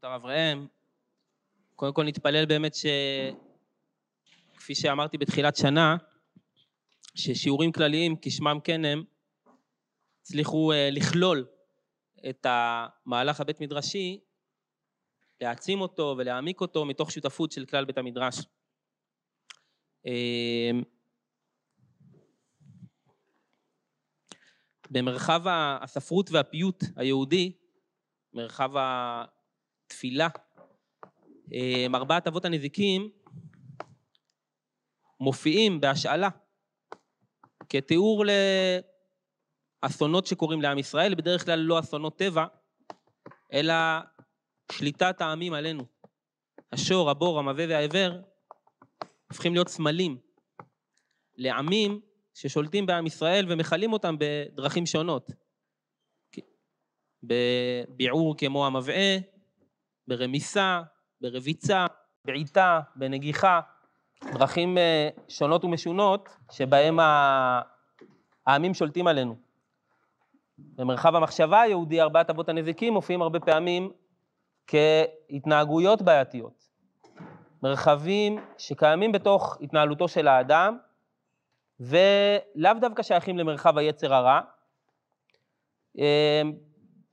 את הרב ראם. קודם כל נתפלל באמת ש... כפי שאמרתי בתחילת שנה, ששיעורים כלליים כשמם כן הם, הצליחו אה, לכלול את המהלך הבית מדרשי, להעצים אותו ולהעמיק אותו מתוך שותפות של כלל בית המדרש. אה, במרחב הספרות והפיוט היהודי, מרחב התפילה, אה, ארבעת אבות הנזיקים מופיעים בהשאלה כתיאור לאסונות שקורים לעם ישראל, בדרך כלל לא אסונות טבע, אלא שליטת העמים עלינו. השור, הבור, המווה והעיוור הופכים להיות סמלים לעמים ששולטים בעם ישראל ומכלים אותם בדרכים שונות. בביעור כמו המבעה, ברמיסה, ברביצה, בעיטה, בנגיחה, דרכים אה, שונות ומשונות שבהם העמים שולטים עלינו. במרחב המחשבה היהודי, ארבעת אבות הנזיקים מופיעים הרבה פעמים כהתנהגויות בעייתיות. מרחבים שקיימים בתוך התנהלותו של האדם, ולאו דווקא שייכים למרחב היצר הרע. אה,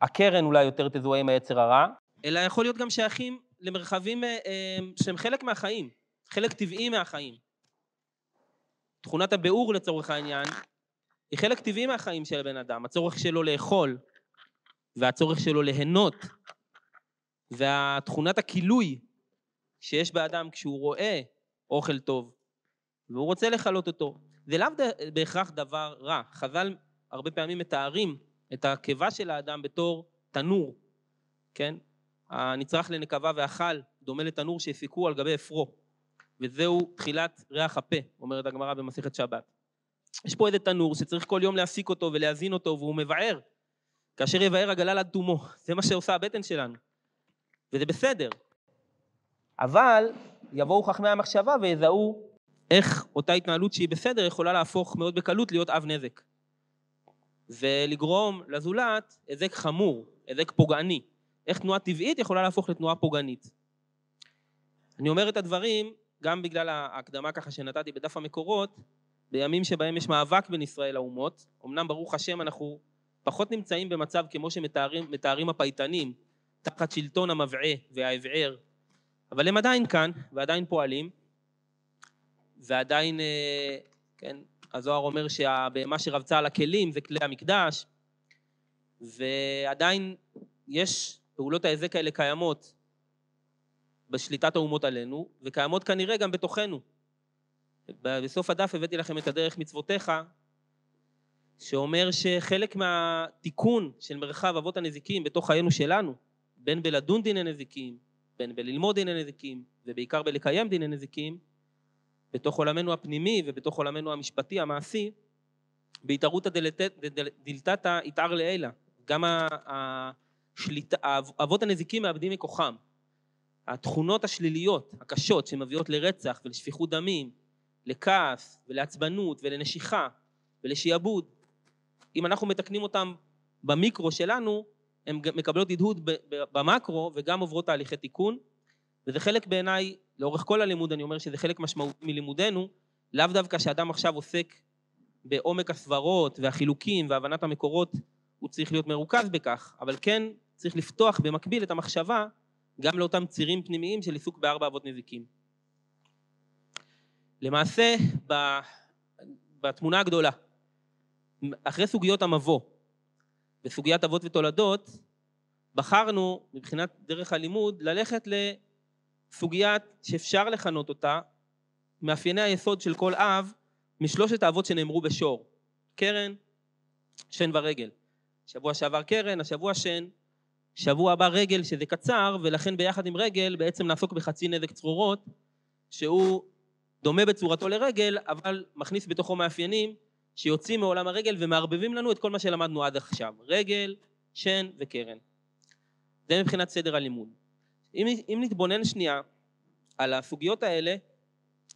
הקרן אולי יותר תזוהה עם היצר הרע, אלא יכול להיות גם שייכים למרחבים אה, שהם חלק מהחיים. חלק טבעי מהחיים. תכונת הביאור לצורך העניין היא חלק טבעי מהחיים של הבן אדם, הצורך שלו לאכול והצורך שלו ליהנות והתכונת הכילוי שיש באדם כשהוא רואה אוכל טוב והוא רוצה לכלות אותו. זה לאו בהכרח דבר רע. חז"ל הרבה פעמים מתארים את הקיבה של האדם בתור תנור, כן? הנצרך לנקבה ואכל דומה לתנור שהפיקו על גבי אפרו. וזהו תחילת ריח הפה, אומרת הגמרא במסכת שבת. יש פה איזה תנור שצריך כל יום להסיק אותו ולהזין אותו והוא מבער. כאשר יבער הגלל עד תומו, זה מה שעושה הבטן שלנו. וזה בסדר. אבל יבואו חכמי המחשבה ויזהו איך אותה התנהלות שהיא בסדר יכולה להפוך מאוד בקלות להיות אב נזק. ולגרום לזולת היזק חמור, היזק פוגעני. איך תנועה טבעית יכולה להפוך לתנועה פוגענית. אני אומר את הדברים גם בגלל ההקדמה ככה שנתתי בדף המקורות, בימים שבהם יש מאבק בין ישראל לאומות, אמנם ברוך השם אנחנו פחות נמצאים במצב כמו שמתארים הפייטנים, תחת שלטון המבעה והאבער, אבל הם עדיין כאן ועדיין פועלים, ועדיין, אה, כן, הזוהר אומר שהבהמה שרבצה על הכלים זה כלי המקדש, ועדיין יש פעולות ההיזק האלה קיימות בשליטת האומות עלינו, וקיימות כנראה גם בתוכנו. בסוף הדף הבאתי לכם את הדרך מצוותיך, שאומר שחלק מהתיקון של מרחב אבות הנזיקים בתוך חיינו שלנו, בין בלדון דיני נזיקים, בין בללמוד דיני נזיקים, ובעיקר בלקיים דיני נזיקים, בתוך עולמנו הפנימי ובתוך עולמנו המשפטי, המעשי, בהתערותא דלתתא יתער לעילה. גם השליטה, אבות הנזיקים מאבדים מכוחם. התכונות השליליות, הקשות, שמביאות לרצח ולשפיכות דמים, לכעס ולעצבנות ולנשיכה ולשיעבוד, אם אנחנו מתקנים אותם במיקרו שלנו, הן מקבלות הדהוד במקרו וגם עוברות תהליכי תיקון, וזה חלק בעיניי, לאורך כל הלימוד אני אומר שזה חלק משמעותי מלימודנו, לאו דווקא שאדם עכשיו עוסק בעומק הסברות והחילוקים והבנת המקורות, הוא צריך להיות מרוכז בכך, אבל כן צריך לפתוח במקביל את המחשבה גם לאותם צירים פנימיים של עיסוק בארבע אבות נזיקים. למעשה, בתמונה הגדולה, אחרי סוגיות המבוא וסוגיית אבות ותולדות, בחרנו מבחינת דרך הלימוד ללכת לסוגיית שאפשר לכנות אותה מאפייני היסוד של כל אב משלושת האבות שנאמרו בשור, קרן, שן ורגל. שבוע שעבר קרן, השבוע שן, שבוע הבא רגל שזה קצר ולכן ביחד עם רגל בעצם נעסוק בחצי נזק צרורות שהוא דומה בצורתו לרגל אבל מכניס בתוכו מאפיינים שיוצאים מעולם הרגל ומערבבים לנו את כל מה שלמדנו עד עכשיו רגל, שן וקרן. זה מבחינת סדר הלימוד. אם, אם נתבונן שנייה על הסוגיות האלה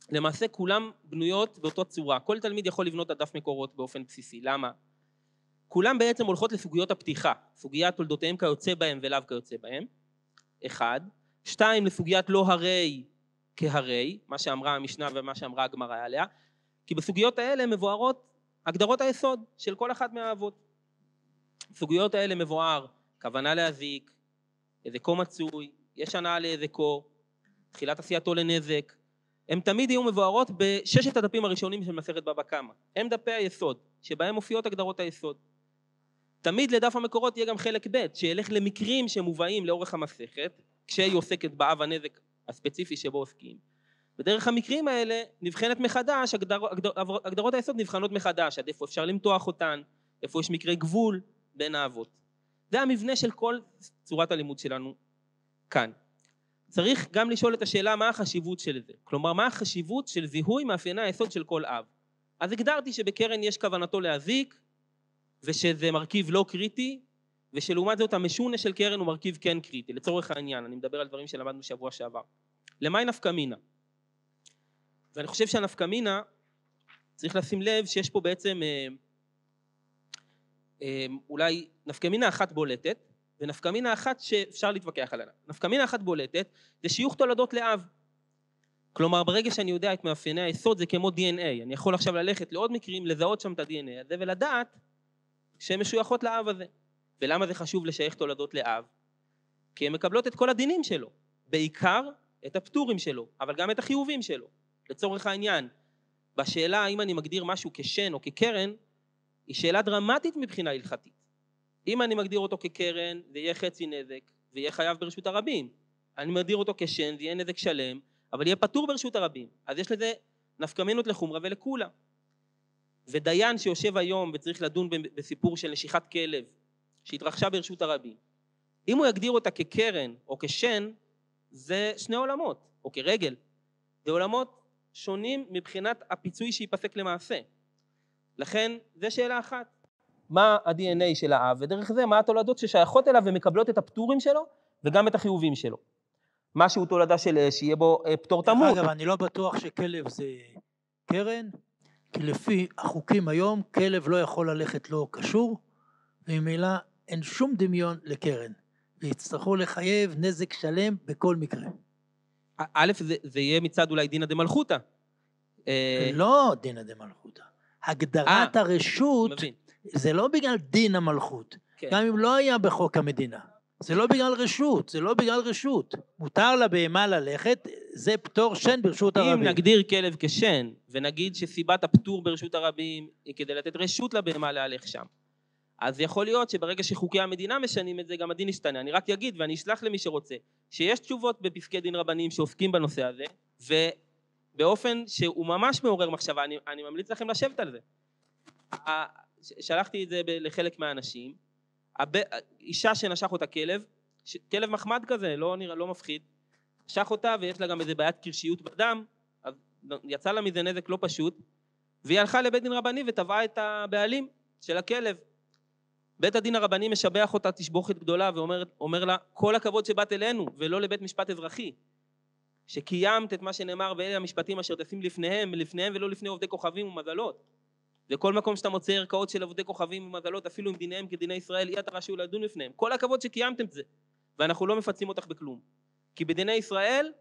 למעשה כולם בנויות באותה צורה כל תלמיד יכול לבנות את הדף מקורות באופן בסיסי למה? כולם בעצם הולכות לסוגיות הפתיחה, סוגיית תולדותיהם כיוצא בהם ולאו כיוצא בהם, אחד. שתיים, לסוגיית לא הרי כהרי, מה שאמרה המשנה ומה שאמרה הגמרא עליה, כי בסוגיות האלה מבוארות הגדרות היסוד של כל אחת מהאבות. בסוגיות האלה מבואר כוונה להזיק, איזה כה מצוי, יש הנאה לאיזה כה, תחילת עשייתו לנזק, הן תמיד יהיו מבוארות בששת הדפים הראשונים של מסכת בבא קמא. הם דפי היסוד, שבהם מופיעות הגדרות היסוד. תמיד לדף המקורות יהיה גם חלק ב', שילך למקרים שמובאים לאורך המסכת, כשהיא עוסקת באב הנזק הספציפי שבו עוסקים. בדרך המקרים האלה נבחנת מחדש, הגדר, הגדר, הגדרות היסוד נבחנות מחדש, עד איפה אפשר למתוח אותן, איפה יש מקרי גבול בין האבות. זה המבנה של כל צורת הלימוד שלנו כאן. צריך גם לשאול את השאלה מה החשיבות של זה, כלומר מה החשיבות של זיהוי מאפייני היסוד של כל אב. אז הגדרתי שבקרן יש כוונתו להזיק ושזה מרכיב לא קריטי ושלעומת זאת המשונה של קרן הוא מרכיב כן קריטי, לצורך העניין, אני מדבר על דברים שלמדנו שבוע שעבר. למאי נפקא מינה? ואני חושב שהנפקא מינה, צריך לשים לב שיש פה בעצם אה, אה, אולי נפקא מינה אחת בולטת, ונפקא מינה אחת שאפשר להתווכח עליה. נפקא מינה אחת בולטת זה שיוך תולדות לאב. כלומר ברגע שאני יודע את מאפייני היסוד זה כמו DNA, אני יכול עכשיו ללכת לעוד מקרים, לזהות שם את ה-DNA הזה ולדעת שהן משויכות לאב הזה. ולמה זה חשוב לשייך תולדות לאב? כי הן מקבלות את כל הדינים שלו, בעיקר את הפטורים שלו, אבל גם את החיובים שלו. לצורך העניין, בשאלה האם אני מגדיר משהו כשן או כקרן, היא שאלה דרמטית מבחינה הלכתית. אם אני מגדיר אותו כקרן, זה יהיה חצי נזק, ויהיה חייב ברשות הרבים. אני מגדיר אותו כשן, זה יהיה נזק שלם, אבל יהיה פטור ברשות הרבים. אז יש לזה נפקמינות לחומרה ולקולה. ודיין שיושב היום וצריך לדון בסיפור של נשיכת כלב שהתרחשה ברשות הרבים, אם הוא יגדיר אותה כקרן או כשן, זה שני עולמות, או כרגל. זה עולמות שונים מבחינת הפיצוי שייפסק למעשה. לכן, זו שאלה אחת. מה ה-DNA של האב, ודרך זה מה התולדות ששייכות אליו ומקבלות את הפטורים שלו וגם את החיובים שלו. מה שהוא תולדה של אש, יהיה בו אה, פטור תמור. אגב, אני לא בטוח שכלב זה קרן, כי לפי החוקים היום, כלב לא יכול ללכת לא קשור, וממילא אין שום דמיון לקרן, ויצטרכו לחייב נזק שלם בכל מקרה. א', זה, זה יהיה מצד אולי דינא דמלכותא. אה, לא דינא דמלכותא. הגדרת אה, הרשות מבין. זה לא בגלל דין המלכות, כן. גם אם לא היה בחוק המדינה. זה לא בגלל רשות, זה לא בגלל רשות. מותר לבהמה ללכת, זה פטור שן ברשות הרבים. אם נגדיר כלב כשן, ונגיד שסיבת הפטור ברשות הרבים היא כדי לתת רשות לבהמה להלך שם, אז יכול להיות שברגע שחוקי המדינה משנים את זה, גם הדין ישתנה. אני רק אגיד, ואני אשלח למי שרוצה, שיש תשובות בפסקי דין רבניים שעוסקים בנושא הזה, ובאופן שהוא ממש מעורר מחשבה, אני, אני ממליץ לכם לשבת על זה. שלחתי את זה לחלק מהאנשים. אישה שנשך אותה כלב. כלב מחמד כזה, לא, נראה, לא מפחיד, נשך אותה ויש לה גם איזה בעיית קרשיות בדם, יצא לה מזה נזק לא פשוט, והיא הלכה לבית דין רבני ותבעה את הבעלים של הכלב. בית הדין הרבני משבח אותה תשבוכת גדולה ואומר לה כל הכבוד שבאת אלינו ולא לבית משפט אזרחי שקיימת את מה שנאמר ואלה המשפטים אשר תשים לפניהם, לפניהם ולא לפני עובדי כוכבים ומזלות. וכל מקום שאתה מוצא ערכאות של עבודי כוכבים ומזלות אפילו עם דיניהם כדיני ישראל אי אתה רשאי לדון בפניהם. כל הכבוד שקיימתם את זה ואנחנו לא מפצים אותך בכלום. כי בדיני ישראל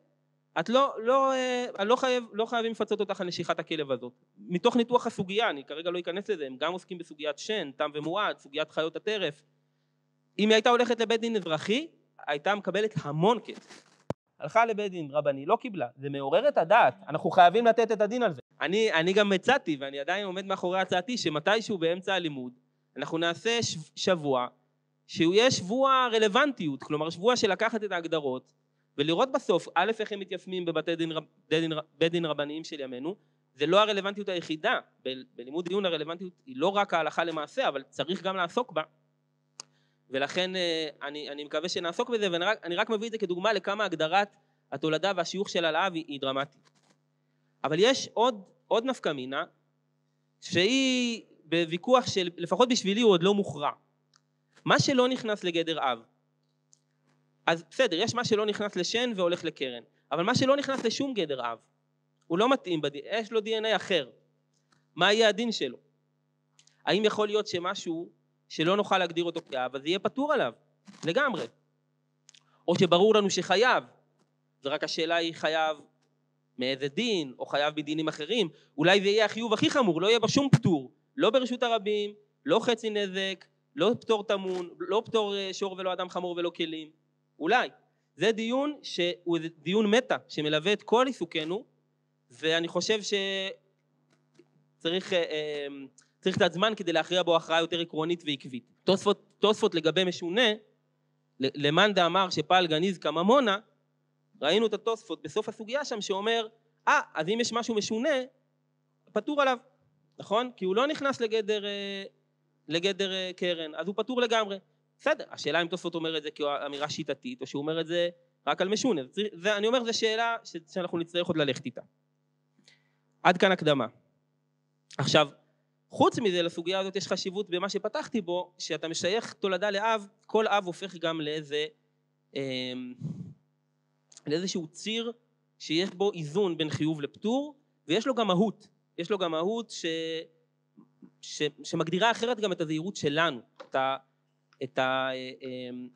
את לא, לא, אה, לא, חייב, לא חייבים לפצות אותך על נשיכת הכלב הזאת. מתוך ניתוח הסוגיה אני כרגע לא אכנס לזה הם גם עוסקים בסוגיית שן, תם ומועד, סוגיית חיות הטרף. אם היא הייתה הולכת לבית דין אזרחי הייתה מקבלת המון כסף. הלכה לבית דין רבני, לא קיבלה, זה מעורר את הדעת, אנחנו חייבים לתת את הדין על זה. אני, אני גם הצעתי, ואני עדיין עומד מאחורי הצעתי, שמתישהו באמצע הלימוד, אנחנו נעשה שבוע, שהוא יהיה שבוע רלוונטיות, כלומר שבוע של לקחת את ההגדרות, ולראות בסוף, א', איך הם מתיישמים בבתי דין, דין, בית דין רבניים של ימינו, זה לא הרלוונטיות היחידה, ב, בלימוד דיון הרלוונטיות היא לא רק ההלכה למעשה, אבל צריך גם לעסוק בה. ולכן אה, אני, אני מקווה שנעסוק בזה ואני רק, רק מביא את זה כדוגמה לכמה הגדרת התולדה והשיוך של הלאו היא, היא דרמטית. אבל יש עוד, עוד נפקא מינה שהיא בוויכוח שלפחות בשבילי הוא עוד לא מוכרע. מה שלא נכנס לגדר אב, אז בסדר, יש מה שלא נכנס לשן והולך לקרן, אבל מה שלא נכנס לשום גדר אב, הוא לא מתאים, בד... יש לו דנ"א אחר, מה יהיה הדין שלו? האם יכול להיות שמשהו שלא נוכל להגדיר אותו כאב, אז יהיה פטור עליו, לגמרי. או שברור לנו שחייב, ורק השאלה היא חייב מאיזה דין, או חייב מדינים אחרים, אולי זה יהיה החיוב הכי חמור, לא יהיה בה שום פטור, לא ברשות הרבים, לא חצי נזק, לא פטור טמון, לא פטור אה, שור ולא אדם חמור ולא כלים, אולי. זה דיון שהוא דיון מטה שמלווה את כל עיסוקנו ואני חושב שצריך אה, אה, צריך קצת זמן כדי להכריע בו הכרעה יותר עקרונית ועקבית. תוספות, תוספות לגבי משונה, למאן דאמר שפעל גניז כממונה, ראינו את התוספות בסוף הסוגיה שם שאומר, אה, ah, אז אם יש משהו משונה, פטור עליו, נכון? כי הוא לא נכנס לגדר, אה, לגדר קרן, אז הוא פטור לגמרי. בסדר, השאלה אם תוספות אומר את זה כאמירה שיטתית, או שהוא אומר את זה רק על משונה. זה, אני אומר, זו שאלה שאנחנו נצטרך עוד ללכת איתה. עד כאן הקדמה. עכשיו, חוץ מזה לסוגיה הזאת יש חשיבות במה שפתחתי בו, שאתה משייך תולדה לאב, כל אב הופך גם לאיזה, אה, לאיזשהו ציר שיש בו איזון בין חיוב לפטור, ויש לו גם מהות, יש לו גם מהות ש, ש, שמגדירה אחרת גם את הזהירות שלנו, את, ה, את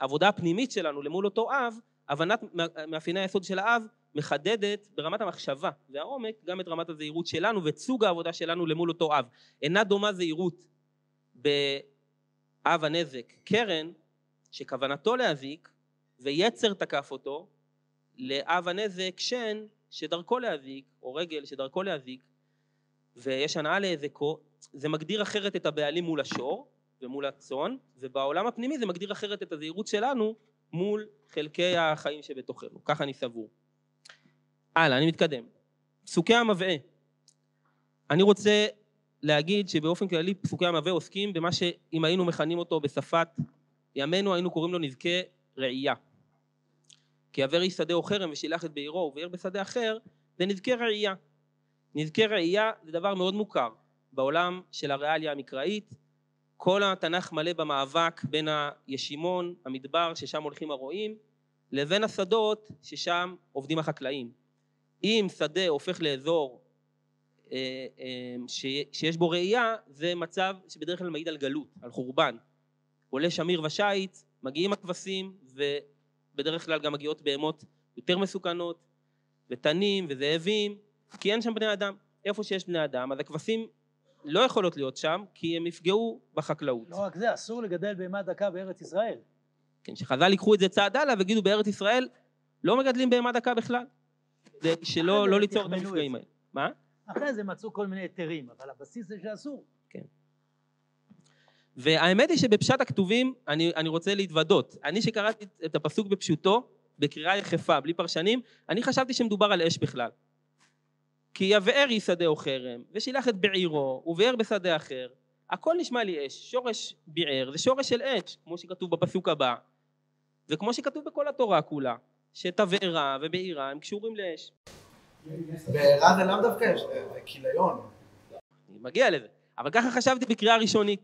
העבודה הפנימית שלנו למול אותו אב, הבנת מאפייני היסוד של האב מחדדת ברמת המחשבה והעומק גם את רמת הזהירות שלנו ואת סוג העבודה שלנו למול אותו אב. אינה דומה זהירות באב הנזק קרן שכוונתו להזיק ויצר תקף אותו לאב הנזק שן שדרכו להזיק או רגל שדרכו להזיק ויש הנאה להזקו זה מגדיר אחרת את הבעלים מול השור ומול הצאן ובעולם הפנימי זה מגדיר אחרת את הזהירות שלנו מול חלקי החיים שבתוכנו ככה אני סבור הלאה, אני מתקדם. פסוקי המבעה. אני רוצה להגיד שבאופן כללי פסוקי המבעה עוסקים במה שאם היינו מכנים אותו בשפת ימינו היינו קוראים לו נזקי ראייה. כי עבר איש שדה או חרם ושילח את בעירו ובעיר בשדה אחר זה נזקי ראייה. נזקי ראייה זה דבר מאוד מוכר בעולם של הריאליה המקראית כל התנ"ך מלא במאבק בין הישימון, המדבר ששם הולכים הרועים לבין השדות ששם עובדים החקלאים אם שדה הופך לאזור אה, אה, שיש בו ראייה זה מצב שבדרך כלל מעיד על גלות, על חורבן. עולה שמיר ושיט, מגיעים הכבשים ובדרך כלל גם מגיעות בהמות יותר מסוכנות ותנים וזאבים כי אין שם בני אדם. איפה שיש בני אדם אז הכבשים לא יכולות להיות שם כי הם יפגעו בחקלאות. לא רק זה, אסור לגדל בהמה דקה בארץ ישראל. כן, שחז"ל ייקחו את זה צעד הלאה ויגידו בארץ ישראל לא מגדלים בהמה דקה בכלל. כדי שלא לא ליצור את המפגעים האלה. מה? אחרי זה מצאו כל מיני היתרים, אבל הבסיס זה שאסור. כן. והאמת היא שבפשט הכתובים אני, אני רוצה להתוודות. אני שקראתי את הפסוק בפשוטו, בקריאה יחפה, בלי פרשנים, אני חשבתי שמדובר על אש בכלל. כי יבער היא שדה או חרם, ושילח את בעירו, ובער בשדה אחר. הכל נשמע לי אש. שורש ביער זה שורש של אש, כמו שכתוב בפסוק הבא, וכמו שכתוב בכל התורה כולה. שתבערה ובעירה הם קשורים לאש. בעירה זה לאו דווקא אש, זה כיליון. אני מגיע לזה. אבל ככה חשבתי בקריאה ראשונית.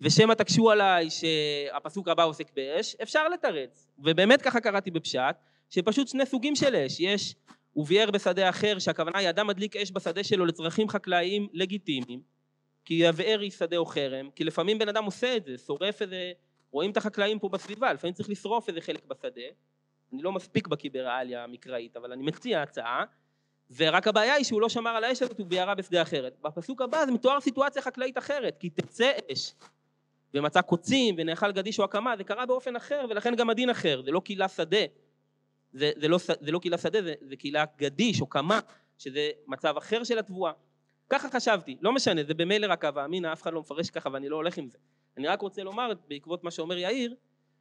ושמא תקשו עליי שהפסוק הבא עוסק באש, אפשר לתרץ. ובאמת ככה קראתי בפשט, שפשוט שני סוגים של אש. יש וביער בשדה אחר, שהכוונה היא אדם מדליק אש בשדה שלו לצרכים חקלאיים לגיטימיים, כי יבער היא שדה או חרם, כי לפעמים בן אדם עושה את זה, שורף איזה, רואים את החקלאים פה בסביבה, לפעמים צריך לשרוף איזה חלק בשדה, אני לא מספיק בקיא בריאליה המקראית, אבל אני מציע הצעה, ורק הבעיה היא שהוא לא שמר על האש הזאת, הוא ביערה בשדה אחרת. בפסוק הבא זה מתואר סיטואציה חקלאית אחרת, כי תצא אש, ומצא קוצים, ונאכל גדיש או הקמה, זה קרה באופן אחר, ולכן גם הדין אחר, זה לא קהילה שדה, זה, זה, לא, זה לא קהילה שדה, זה, זה קהילה גדיש או קמה, שזה מצב אחר של התבואה. ככה חשבתי, לא משנה, זה במילא רק הווה אמינא, אף אחד לא מפרש ככה ואני לא הולך עם זה. אני רק רוצה לומר, בעקבות מה שאומר יאיר,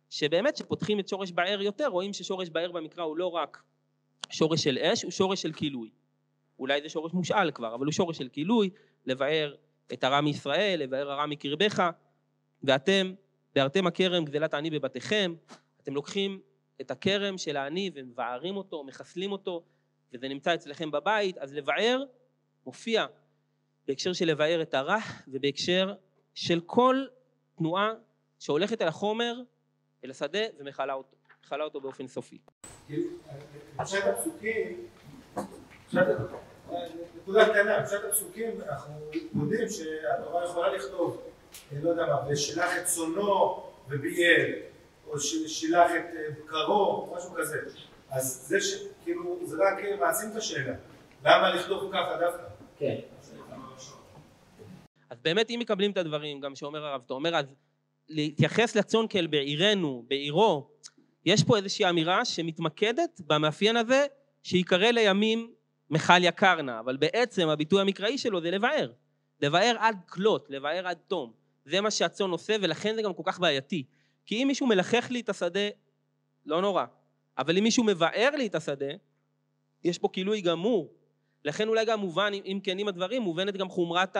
שבאמת כשפותחים את שורש באר יותר רואים ששורש באר במקרא הוא לא רק שורש של אש, הוא שורש של כילוי. אולי זה שורש מושאל כבר, אבל הוא שורש של כילוי, לבאר את הרע מישראל, לבאר הרע מקרבך, ואתם, בארתם הכרם גזלת העני בבתיכם, אתם לוקחים את הכרם של העני ומבערים אותו, מחסלים אותו, וזה נמצא אצלכם בבית, אז לבאר מופיע בהקשר של לבאר את הרע ובהקשר של כל תנועה שהולכת אל החומר אל השדה ומכלה אותו, מכלה אותו באופן סופי. פשט הפסוקים, נקודה קטנה, פשט הפסוקים אנחנו יודעים שהתורה יכולה לכתוב, לא יודע מה, ושלח את צונו וביעל, או ששילח את בקרו, משהו כזה. אז זה שכאילו, זה רק מעצים את השאלה. למה לכתוב ככה דווקא? כן. אז באמת אם מקבלים את הדברים, גם שאומר הרב, אתה אומר אז להתייחס לצאן כאל בעירנו, בעירו, יש פה איזושהי אמירה שמתמקדת במאפיין הזה שיקרא לימים מכל יקרנה, אבל בעצם הביטוי המקראי שלו זה לבאר. לבאר עד כלות, לבאר עד תום. זה מה שהצאן עושה ולכן זה גם כל כך בעייתי. כי אם מישהו מלחך לי את השדה, לא נורא. אבל אם מישהו מבאר לי את השדה, יש פה גילוי גמור. לכן אולי גם מובן, אם כנים הדברים, מובנת גם חומרת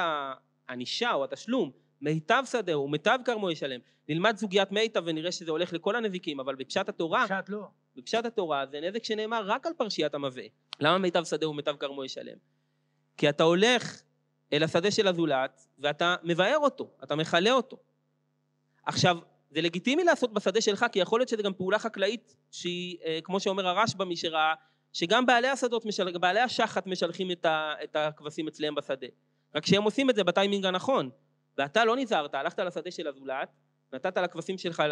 הענישה או התשלום. מיטב שדהו ומיטב כרמו ישלם. נלמד סוגיית מיטב ונראה שזה הולך לכל הנזיקים, אבל בפשט התורה... בפשט לא. בפשט התורה זה נזק שנאמר רק על פרשיית המבעה. למה מיטב שדהו ומיטב כרמו ישלם? כי אתה הולך אל השדה של הזולת ואתה מבאר אותו, אתה מכלה אותו. עכשיו, זה לגיטימי לעשות בשדה שלך, כי יכול להיות שזה גם פעולה חקלאית שהיא, אה, כמו שאומר הרשב"א, מי שראה, שגם בעלי השדות. בעלי השחת משלחים את. את הכבשים אצלם בשדה. רק שהם עושים את זה בטיימינג הנכון. ואתה לא נזהרת, הלכת לשדה של הזולת, נתת לכבשים שלך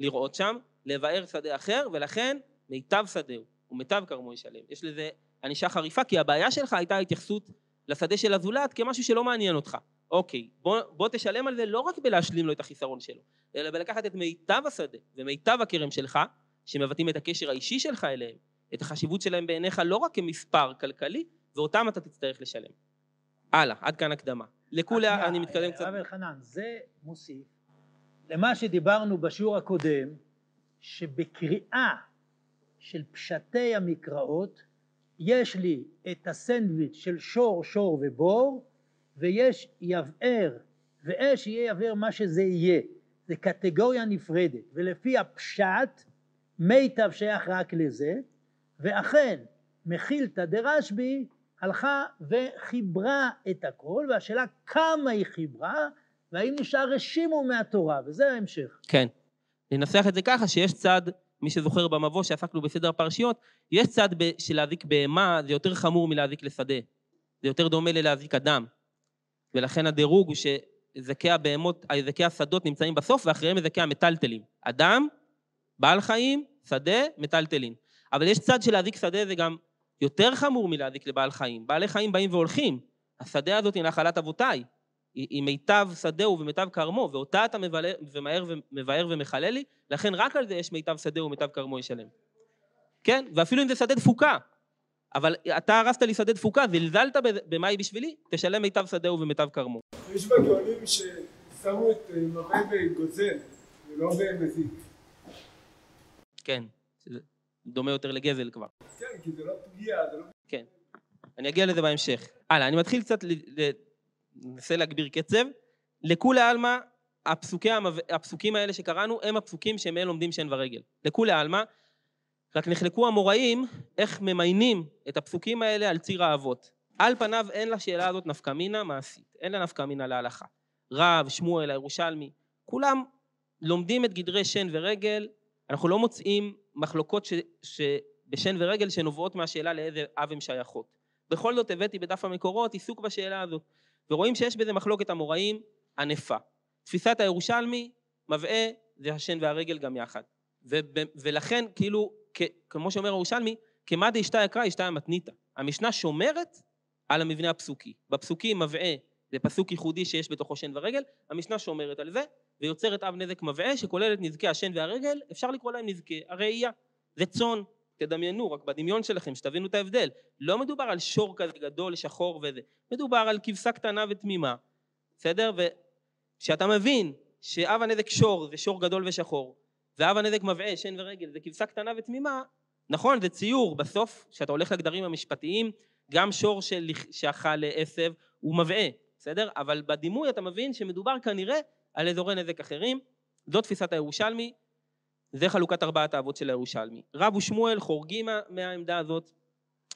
לראות שם, לבאר שדה אחר, ולכן מיטב שדהו ומיטב כרמו ישלם. יש לזה ענישה חריפה, כי הבעיה שלך הייתה התייחסות לשדה של הזולת כמשהו שלא מעניין אותך. אוקיי, בוא, בוא תשלם על זה לא רק בלהשלים לו את החיסרון שלו, אלא בלקחת את מיטב השדה ומיטב הכרם שלך, שמבטאים את הקשר האישי שלך אליהם, את החשיבות שלהם בעיניך לא רק כמספר כלכלי, ואותם אתה תצטרך לשלם. הלאה, עד כאן הקדמה. לכולי, אני מתקדם קצת. הרב אלחנן, זה מוסיף למה שדיברנו בשיעור הקודם, שבקריאה של פשטי המקראות יש לי את הסנדוויץ' של שור, שור ובור, ויש יבער ואש יהיה יבער מה שזה יהיה. זה קטגוריה נפרדת, ולפי הפשט מיטב שייך רק לזה, ואכן מחילתא דרשב"י הלכה וחיברה את הכל, והשאלה כמה היא חיברה, והאם נשאר רשימו מהתורה, וזה ההמשך. כן. ננסח את זה ככה שיש צד, מי שזוכר במבוא שעסקנו בסדר הפרשיות, יש צד ב- להזיק בהמה, זה יותר חמור מלהזיק לשדה. זה יותר דומה ללהזיק אדם. ולכן הדירוג הוא שזקי הבהמות, זקי השדות נמצאים בסוף, ואחריהם זקי המטלטלים. אדם, בעל חיים, שדה, מטלטלין. אבל יש צד של להזיק שדה זה גם יותר חמור מלהזיק לבעל חיים. בעלי חיים באים והולכים. השדה הזאת היא נחלת אבותיי. היא, היא מיטב שדהו ומיטב כרמו, ואותה אתה ומהר ומבאר ומחלל לי, לכן רק על זה יש מיטב שדהו ומיטב כרמו ישלם. כן? ואפילו אם זה שדה דפוקה, אבל אתה הרסת לי שדה דפוקה, זלזלת במה היא בשבילי, תשלם מיטב שדהו ומיטב כרמו. יש בגאונים ששמו את אה, מבן בגוזל, ולא במזיק. כן. דומה יותר לגזל כבר. כן, כי זה לא פגיעה, זה לא... כן. אני אגיע לזה בהמשך. הלאה, אני מתחיל קצת, ננסה להגביר קצב. לכולי עלמא, הפסוקי, הפסוקים האלה שקראנו, הם הפסוקים שמהם לומדים שן ורגל. לכולי עלמא, רק נחלקו המוראים איך ממיינים את הפסוקים האלה על ציר האבות. על פניו אין לשאלה הזאת נפקא מינה מעשית, אין לה נפקא מינה להלכה. רב, שמואל, הירושלמי, כולם לומדים את גדרי שן ורגל, אנחנו לא מוצאים מחלוקות ש, שבשן ורגל שנובעות מהשאלה לאיזה אב הן שייכות. בכל זאת הבאתי בדף המקורות עיסוק בשאלה הזאת, ורואים שיש בזה מחלוקת המוראים ענפה. תפיסת הירושלמי מבעה זה השן והרגל גם יחד. וב, ולכן כאילו, כמו שאומר הירושלמי, כמא דאשתא יקרא אשתא מתניתא. המשנה שומרת על המבנה הפסוקי. בפסוקים מבעה זה פסוק ייחודי שיש בתוכו שן ורגל, המשנה שומרת על זה, ויוצרת אב נזק מבעה שכולל את נזקי השן והרגל, אפשר לקרוא להם נזקי הראייה. זה צאן, תדמיינו, רק בדמיון שלכם, שתבינו את ההבדל. לא מדובר על שור כזה גדול, שחור וזה, מדובר על כבשה קטנה ותמימה, בסדר? וכשאתה מבין שאב הנזק שור זה שור גדול ושחור, ואב הנזק מבעה, שן ורגל, זה כבשה קטנה ותמימה, נכון, זה ציור, בסוף, כשאתה הולך לגדרים המשפטיים, גם שור של... שאכל עשב הוא מבעה, בסדר? אבל בדימוי אתה מבין שמדובר כנראה על אזורי נזק אחרים. זו תפיסת הירושלמי, זה חלוקת ארבעת האבות של הירושלמי. רב ושמואל חורגים מהעמדה הזאת.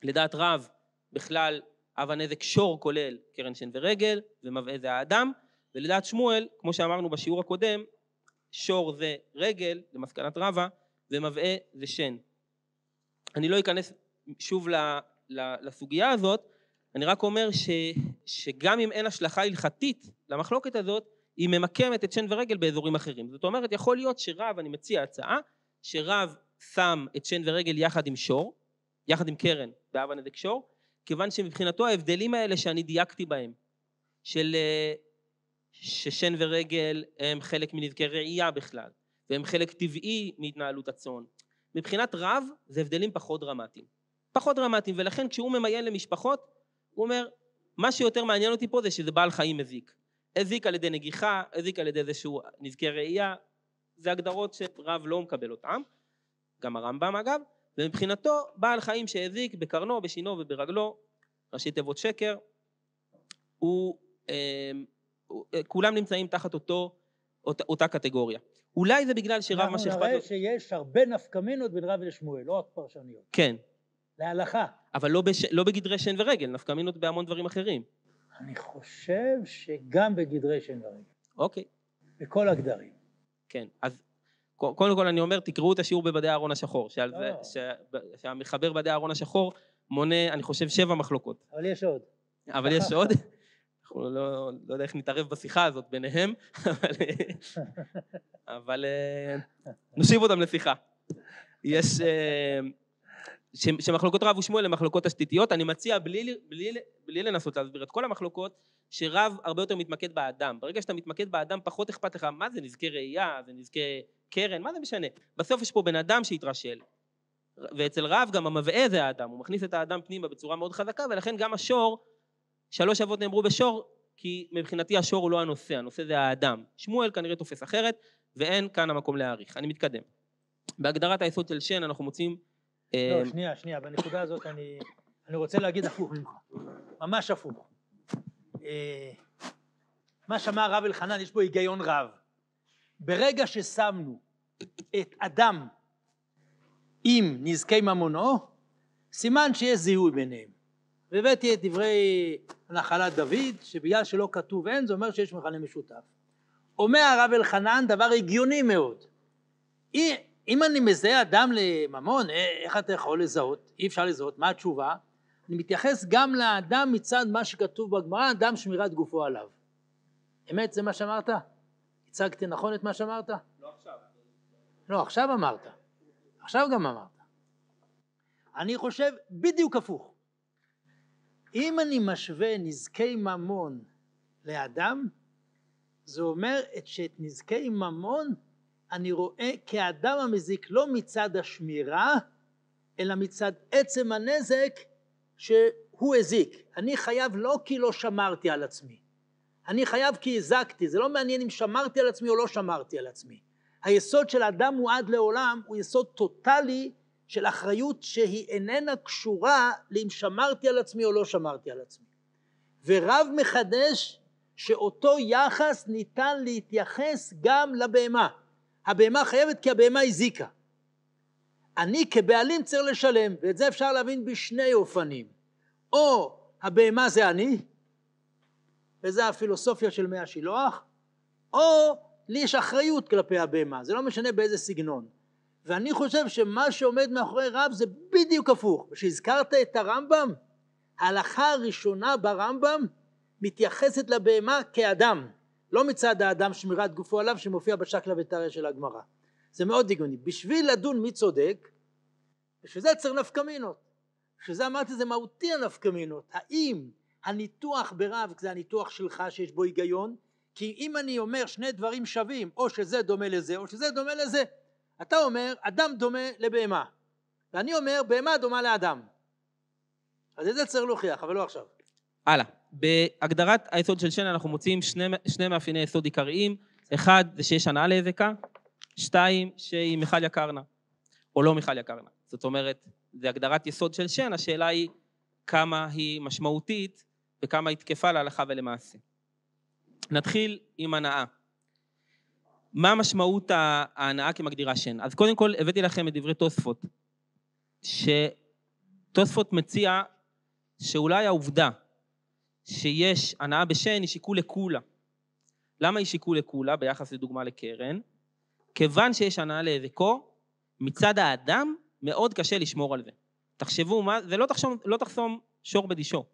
לדעת רב, בכלל אב הנזק שור כולל קרן שן ורגל, ומבעה זה האדם, ולדעת שמואל, כמו שאמרנו בשיעור הקודם, שור זה רגל, למסקנת רבה, ומבעה זה שן. אני לא אכנס שוב לסוגיה הזאת, אני רק אומר ש, שגם אם אין השלכה הלכתית למחלוקת הזאת, היא ממקמת את שן ורגל באזורים אחרים. זאת אומרת, יכול להיות שרב, אני מציע הצעה, שרב שם את שן ורגל יחד עם שור, יחד עם קרן באב הנדק שור, כיוון שמבחינתו ההבדלים האלה שאני דייקתי בהם, של אה, ששן ורגל הם חלק מנזקי ראייה בכלל, והם חלק טבעי מהתנהלות הצאן. מבחינת רב זה הבדלים פחות דרמטיים. פחות דרמטיים, ולכן כשהוא ממיין למשפחות, הוא אומר, מה שיותר מעניין אותי פה זה שזה בעל חיים מזיק. הזיק על ידי נגיחה, הזיק על ידי איזשהו נזקי ראייה, זה הגדרות שרב לא מקבל אותן, גם הרמב"ם אגב, ומבחינתו בעל חיים שהזיק בקרנו, בשינו וברגלו, ראשי תיבות שקר, הוא, אה, כולם נמצאים תחת אותו, אותה, אותה קטגוריה. אולי זה בגלל שרב מה שאכפת לו... אנחנו נראה שיש הרבה נפקמינות בין רב לשמואל, לא רק פרשניות. כן. להלכה. אבל לא, בש... לא בגדרי שן ורגל, נפקמינות בהמון דברים אחרים. אני חושב שגם בגדרי שן ורגל. אוקיי. בכל הגדרים. כן, אז קודם כל אני אומר, תקראו את השיעור בבדי אהרון השחור, שעל זה, לא. ש... שהמחבר בדי אהרון השחור מונה, אני חושב, שבע מחלוקות. אבל יש עוד. אבל יש עוד. אנחנו לא, לא יודע איך נתערב בשיחה הזאת ביניהם, אבל, אבל אה, נושיב אותם לשיחה. יש... אה, שמחלוקות רב ושמואל הן מחלוקות תשתיתיות, אני מציע בלי, בלי, בלי לנסות להסביר את כל המחלוקות, שרב הרבה יותר מתמקד באדם. ברגע שאתה מתמקד באדם פחות אכפת לך מה זה נזקי ראייה, זה נזקי קרן, מה זה משנה? בסוף יש פה בן אדם שהתרשל. ואצל רב גם המבעה זה האדם, הוא מכניס את האדם פנימה בצורה מאוד חזקה ולכן גם השור, שלוש אבות נאמרו בשור כי מבחינתי השור הוא לא הנושא, הנושא זה האדם. שמואל כנראה תופס אחרת ואין כאן המקום להעריך. אני מתקדם. בהגדרת היסוד של שן אנחנו מוצאים לא, אה, שנייה, שנייה, בנקודה הזאת אני, אני רוצה להגיד הפוך ממך, ממש הפוך. אה, מה שאמר רב אלחנן, יש בו היגיון רב. ברגע ששמנו את אדם עם נזקי ממונו, סימן שיש זיהוי ביניהם. והבאתי את דברי נחלת דוד, שבגלל שלא כתוב אין, זה אומר שיש מכנה משותף. אומר הרב אלחנן דבר הגיוני מאוד. אם אני מזהה אדם לממון, אה, איך אתה יכול לזהות? אי אפשר לזהות, מה התשובה? אני מתייחס גם לאדם מצד מה שכתוב בגמרא, אדם שמירת גופו עליו. אמת זה מה שאמרת? הצגתי נכון את מה שאמרת? לא עכשיו. לא, עכשיו אמרת. עכשיו גם אמרת. אני חושב בדיוק הפוך. אם אני משווה נזקי ממון לאדם, זה אומר שאת נזקי ממון אני רואה כאדם המזיק לא מצד השמירה, אלא מצד עצם הנזק שהוא הזיק. אני חייב לא כי לא שמרתי על עצמי, אני חייב כי הזקתי, זה לא מעניין אם שמרתי על עצמי או לא שמרתי על עצמי. היסוד של האדם הוא עד לעולם הוא יסוד טוטאלי של אחריות שהיא איננה קשורה לאם שמרתי על עצמי או לא שמרתי על עצמי. ורב מחדש שאותו יחס ניתן להתייחס גם לבהמה. הבהמה חייבת כי הבהמה הזיקה. אני כבעלים צריך לשלם, ואת זה אפשר להבין בשני אופנים. או הבהמה זה אני, וזה הפילוסופיה של מי השילוח, או לי יש אחריות כלפי הבהמה, זה לא משנה באיזה סגנון. ואני חושב שמה שעומד מאחורי רב זה בדיוק הפוך. כשהזכרת את הרמב"ם, ההלכה הראשונה ברמב"ם מתייחסת לבהמה כאדם. לא מצד האדם שמירת גופו עליו שמופיע בשקלא וטריא של הגמרא. זה מאוד הגיוני. בשביל לדון מי צודק, בשביל זה צריך נפקמינות. בשביל זה אמרתי זה מהותי הנפקמינות. האם הניתוח ברב זה הניתוח שלך שיש בו היגיון? כי אם אני אומר שני דברים שווים, או שזה דומה לזה, או שזה דומה לזה, אתה אומר אדם דומה לבהמה, ואני אומר בהמה דומה לאדם. אז את זה צריך להוכיח, אבל לא עכשיו. הלאה. בהגדרת היסוד של שן אנחנו מוצאים שני, שני מאפייני יסוד עיקריים, אחד זה שיש הנאה להיזקה, שתיים שהיא מיכל יקרנה, או לא מיכל יקרנה. זאת אומרת, זה הגדרת יסוד של שן, השאלה היא כמה היא משמעותית וכמה היא תקפה להלכה ולמעשה. נתחיל עם הנאה. מה משמעות ההנאה כמגדירה שן? אז קודם כל הבאתי לכם את דברי תוספות, שתוספות מציע שאולי העובדה שיש הנאה בשן היא שיקול לקולה. למה היא שיקול לקולה ביחס לדוגמה לקרן? כיוון שיש הנאה להיזקו, מצד האדם מאוד קשה לשמור על זה. תחשבו, מה, זה לא תחסום, לא תחסום שור בדישו.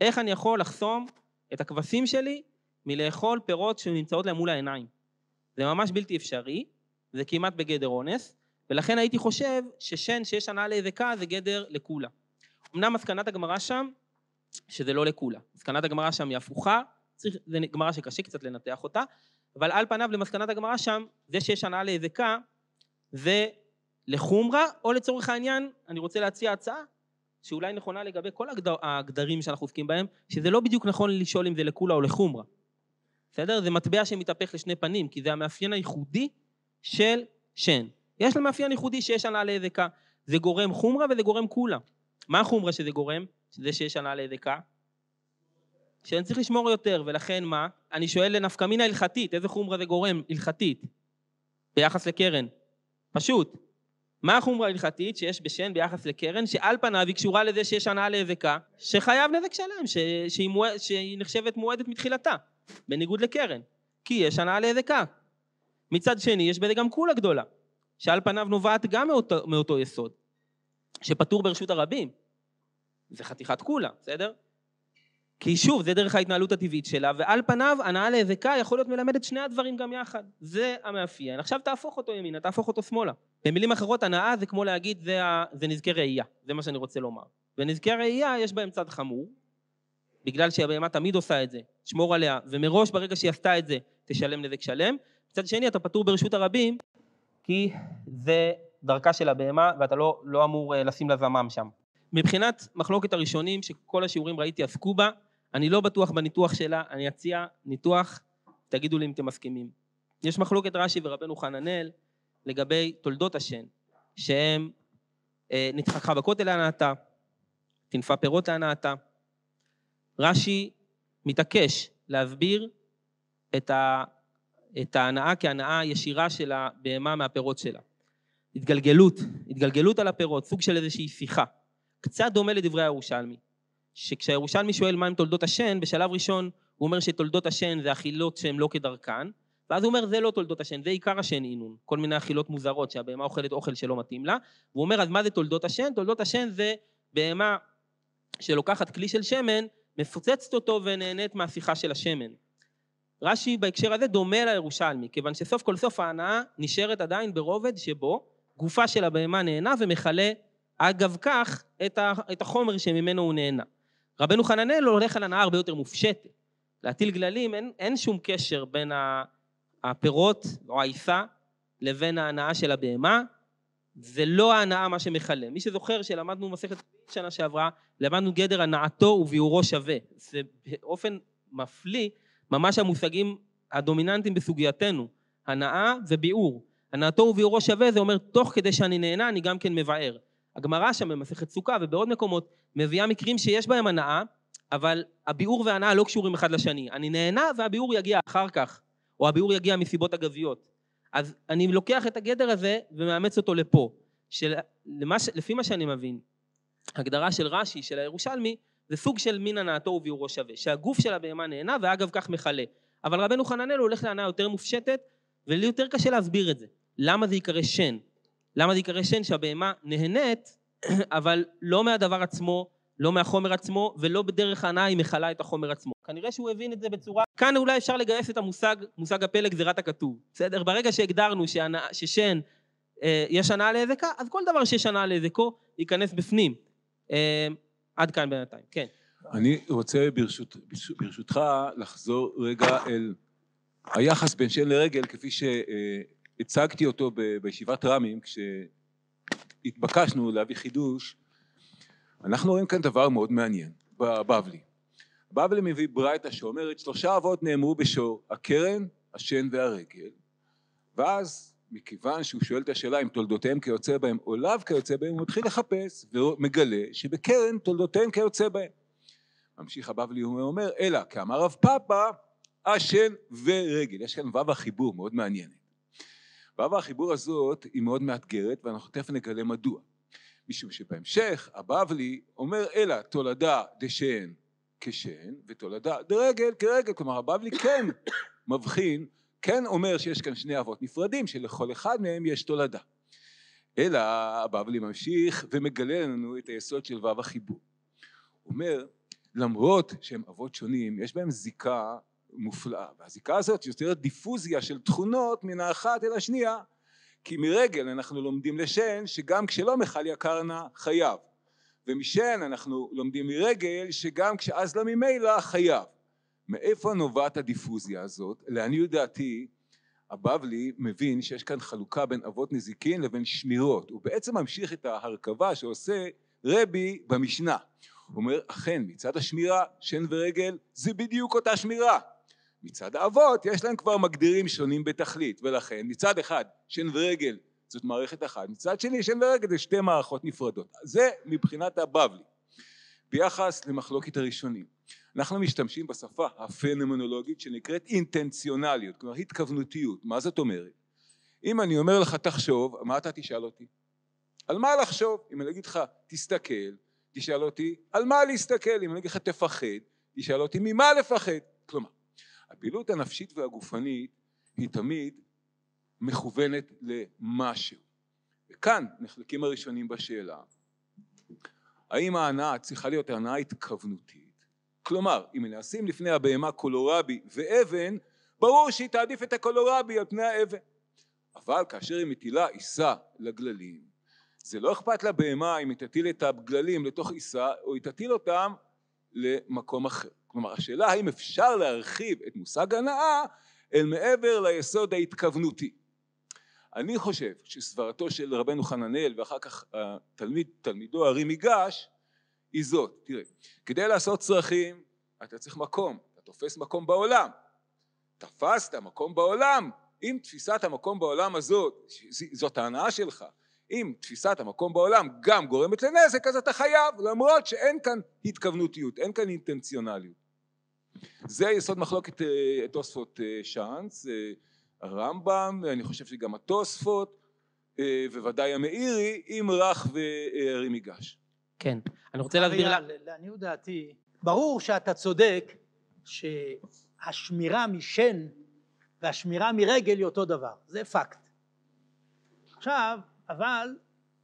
איך אני יכול לחסום את הכבשים שלי מלאכול פירות שנמצאות להם מול העיניים. זה ממש בלתי אפשרי, זה כמעט בגדר אונס, ולכן הייתי חושב ששן שיש הנאה להידקה זה גדר לקולה. אמנם מסקנת הגמרא שם, שזה לא לקולה. מסקנת הגמרא שם היא הפוכה, צריך, זה גמרא שקשה קצת לנתח אותה, אבל על פניו למסקנת הגמרא שם, זה שיש הנאה להידקה זה לחומרה, או לצורך העניין, אני רוצה להציע הצעה, שאולי נכונה לגבי כל הגדר, הגדרים שאנחנו עוסקים בהם, שזה לא בדיוק נכון לשאול אם זה לקולה או לחומרה. בסדר? זה מטבע שמתהפך לשני פנים, כי זה המאפיין הייחודי של שן. יש לה מאפיין ייחודי שיש הנאה להידקה. זה גורם חומרה וזה גורם קולה. מה החומרה שזה גורם? שזה שיש הנאה להידקה? שאני צריך לשמור יותר, ולכן מה? אני שואל לנפקמינה הלכתית, איזה חומרה זה גורם הלכתית ביחס לקרן? פשוט. מה החומרה ההלכתית שיש בשן ביחס לקרן, שעל פניו היא קשורה לזה שיש הנאה להידקה, שחייב נזק שלם, ש... שהיא, מועד... שהיא נחשבת מועדת מתחילתה, בניגוד לקרן, כי יש הנאה להידקה. מצד שני, יש בזה גם קולה גדולה, שעל פניו נובעת גם מאותו, מאותו יסוד, שפטור ברשות הרבים. זה חתיכת קולה, בסדר? כי שוב, זה דרך ההתנהלות הטבעית שלה, ועל פניו הנאה להיזקה יכול להיות מלמד את שני הדברים גם יחד. זה המאפיין. עכשיו תהפוך אותו ימינה, תהפוך אותו שמאלה. במילים אחרות, הנאה זה כמו להגיד, זה. זה נזקי ראייה, זה מה שאני רוצה לומר. ונזקי ראייה יש בהם צד חמור, בגלל שהבהמה תמיד עושה את זה, תשמור עליה, ומראש ברגע שהיא עשתה את זה, תשלם נזק שלם. מצד שני, אתה פטור ברשות הרבים, כי זה דרכה של הבהמה, ואתה לא, לא אמור אה, לשים לה זמם שם. מבחינת מחלוקת הראשונים, שכל השיעורים ראיתי עסקו בה, אני לא בטוח בניתוח שלה, אני אציע ניתוח, תגידו לי אם אתם מסכימים. יש מחלוקת רש"י ורבנו חננאל לגבי תולדות השן, שהם אה, נתחכה בכותל להנאתה, תנפה פירות להנאתה. רש"י מתעקש להסביר את, ה, את ההנאה כהנאה ישירה של הבהמה מהפירות שלה. התגלגלות, התגלגלות על הפירות, סוג של איזושהי שיחה. קצת דומה לדברי הירושלמי. שכשהירושלמי שואל מה עם תולדות השן, בשלב ראשון הוא אומר שתולדות השן זה אכילות שהן לא כדרכן, ואז הוא אומר זה לא תולדות השן, זה עיקר השן אינון, כל מיני אכילות מוזרות שהבהמה אוכלת אוכל שלא מתאים לה, והוא אומר אז מה זה תולדות השן? תולדות השן זה בהמה שלוקחת כלי של שמן, מפוצצת אותו ונהנית מהשיחה של השמן. רש"י בהקשר הזה דומה לירושלמי, כיוון שסוף כל סוף ההנאה נשארת עדיין ברובד שבו גופה של הבהמה נהנה ומכלה אגב כך את החומר שממנו הוא נהנה. רבנו חננאל הולך על הנאה הרבה יותר מופשטת. להטיל גללים, אין, אין שום קשר בין הפירות או העיסה לבין ההנאה של הבהמה, זה לא ההנאה מה שמכלה. מי שזוכר שלמדנו מסכת שנה שעברה, למדנו גדר הנאתו וביאורו שווה. זה באופן מפליא ממש המושגים הדומיננטיים בסוגייתנו, הנאה וביאור. הנאתו וביאורו שווה זה אומר תוך כדי שאני נהנה אני גם כן מבאר. הגמרא שם במסכת סוכה ובעוד מקומות מביאה מקרים שיש בהם הנאה, אבל הביאור וההנאה לא קשורים אחד לשני. אני נהנה והביאור יגיע אחר כך, או הביאור יגיע מסיבות אגביות. אז אני לוקח את הגדר הזה ומאמץ אותו לפה. שלפי מה שאני מבין, הגדרה של רש"י, של הירושלמי, זה סוג של מין הנאתו וביאורו שווה, שהגוף של הבהמה נהנה ואגב כך מכלה. אבל רבנו חננאל הולך להנאה יותר מופשטת, ולי יותר קשה להסביר את זה. למה זה ייקרא שן? למה זה ייקרא שן? שהבהמה נהנית, אבל לא מהדבר עצמו, לא מהחומר עצמו, ולא בדרך ההנאה היא מכלה את החומר עצמו. כנראה שהוא הבין את זה בצורה... כאן אולי אפשר לגייס את המושג, מושג הפלא גזירת הכתוב. בסדר? ברגע שהגדרנו שהנה, ששן אה, יש הנאה להיזקה, אז כל דבר שיש הנאה להיזקו ייכנס בפנים. אה, עד כאן בינתיים, כן. אני רוצה ברשות, ברשותך לחזור רגע אל היחס בין שן לרגל כפי ש... אה, הצגתי אותו בישיבת רמים כשהתבקשנו להביא חידוש אנחנו רואים כאן דבר מאוד מעניין בבבלי בבלי. מביא ברייתא שאומרת שלושה אבות נאמרו בשור הקרן, השן והרגל. ואז מכיוון שהוא שואל את השאלה אם תולדותיהם כיוצא בהם או לאו כיוצא בהם הוא מתחיל לחפש ומגלה שבקרן תולדותיהם כיוצא בהם. ממשיך הבבלי ואומר אלא כאמר רב פאפא השן ורגל. יש כאן וו החיבור מאוד מעניינת ו' החיבור הזאת היא מאוד מאתגרת ואנחנו תכף נגלה מדוע. משום שבהמשך הבבלי אומר אלא תולדה דשן כשן ותולדה דרגל כרגל. כלומר הבבלי כן מבחין כן אומר שיש כאן שני אבות נפרדים שלכל אחד מהם יש תולדה. אלא הבבלי ממשיך ומגלה לנו את היסוד של ו' החיבור. אומר למרות שהם אבות שונים יש בהם זיקה מופלאה. והזיקה הזאת יוצרת דיפוזיה של תכונות מן האחת אל השנייה, כי מרגל אנחנו לומדים לשן שגם כשלא מכל יקרנה חייב, ומשן אנחנו לומדים מרגל שגם כשאז לא ממילא חייב. מאיפה נובעת הדיפוזיה הזאת? לעניות דעתי הבבלי מבין שיש כאן חלוקה בין אבות נזיקין לבין שמירות, הוא בעצם ממשיך את ההרכבה שעושה רבי במשנה. הוא אומר אכן מצד השמירה שן ורגל זה בדיוק אותה שמירה מצד האבות יש להם כבר מגדירים שונים בתכלית ולכן מצד אחד שן ורגל זאת מערכת אחת מצד שני שן ורגל זה שתי מערכות נפרדות. זה מבחינת הבבלי. ביחס למחלוקת הראשונים אנחנו משתמשים בשפה הפנומנולוגית שנקראת אינטנציונליות כלומר התכוונותיות. מה זאת אומרת? אם אני אומר לך תחשוב מה אתה תשאל אותי? על מה לחשוב? אם אני אגיד לך תסתכל תשאל אותי על מה להסתכל? אם אני אגיד לך תפחד תשאל אותי ממה לפחד? כלומר הפעילות הנפשית והגופנית היא תמיד מכוונת למשהו. וכאן נחלקים הראשונים בשאלה האם ההנאה צריכה להיות הנאה התכוונותית? כלומר אם מנסים לפני הבהמה קולורבי ואבן ברור שהיא תעדיף את הקולורבי על פני האבן. אבל כאשר היא מטילה עיסה לגללים זה לא אכפת לבהמה אם היא תטיל את הגללים לתוך עיסה או היא תטיל אותם למקום אחר כלומר השאלה האם אפשר להרחיב את מושג הנאה אל מעבר ליסוד ההתכוונותי. אני חושב שסברתו של רבנו חננאל ואחר כך תלמיד, תלמידו הרי מיגש היא זאת. תראה כדי לעשות צרכים אתה צריך מקום. אתה תופס מקום בעולם. תפסת מקום בעולם. אם תפיסת המקום בעולם הזאת זאת ההנאה שלך. אם תפיסת המקום בעולם גם גורמת לנזק אז אתה חייב למרות שאין כאן התכוונותיות אין כאן אינטנציונליות זה יסוד מחלוקת אה, תוספות אה, שאנץ אה, הרמב"ם אני חושב שגם התוספות וודאי המאירי עם רך ורימיגש כן. אני רוצה להסביר לעניות דעתי ברור שאתה צודק שהשמירה משן והשמירה מרגל היא אותו דבר. זה פקט עכשיו אבל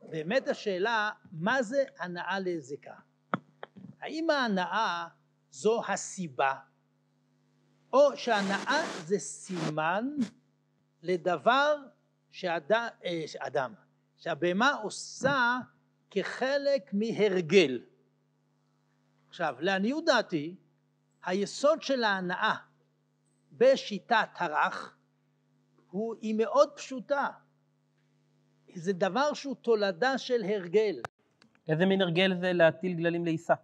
באמת השאלה מה זה הנאה להזיקה האם ההנאה זו הסיבה או שהנאה זה סימן לדבר שאדם, אה, שאדם שהבהמה עושה כחלק מהרגל עכשיו לעניות דעתי היסוד של ההנאה בשיטת הרך הוא היא מאוד פשוטה זה דבר שהוא תולדה של הרגל. איזה מין הרגל זה להטיל גללים לעיסה?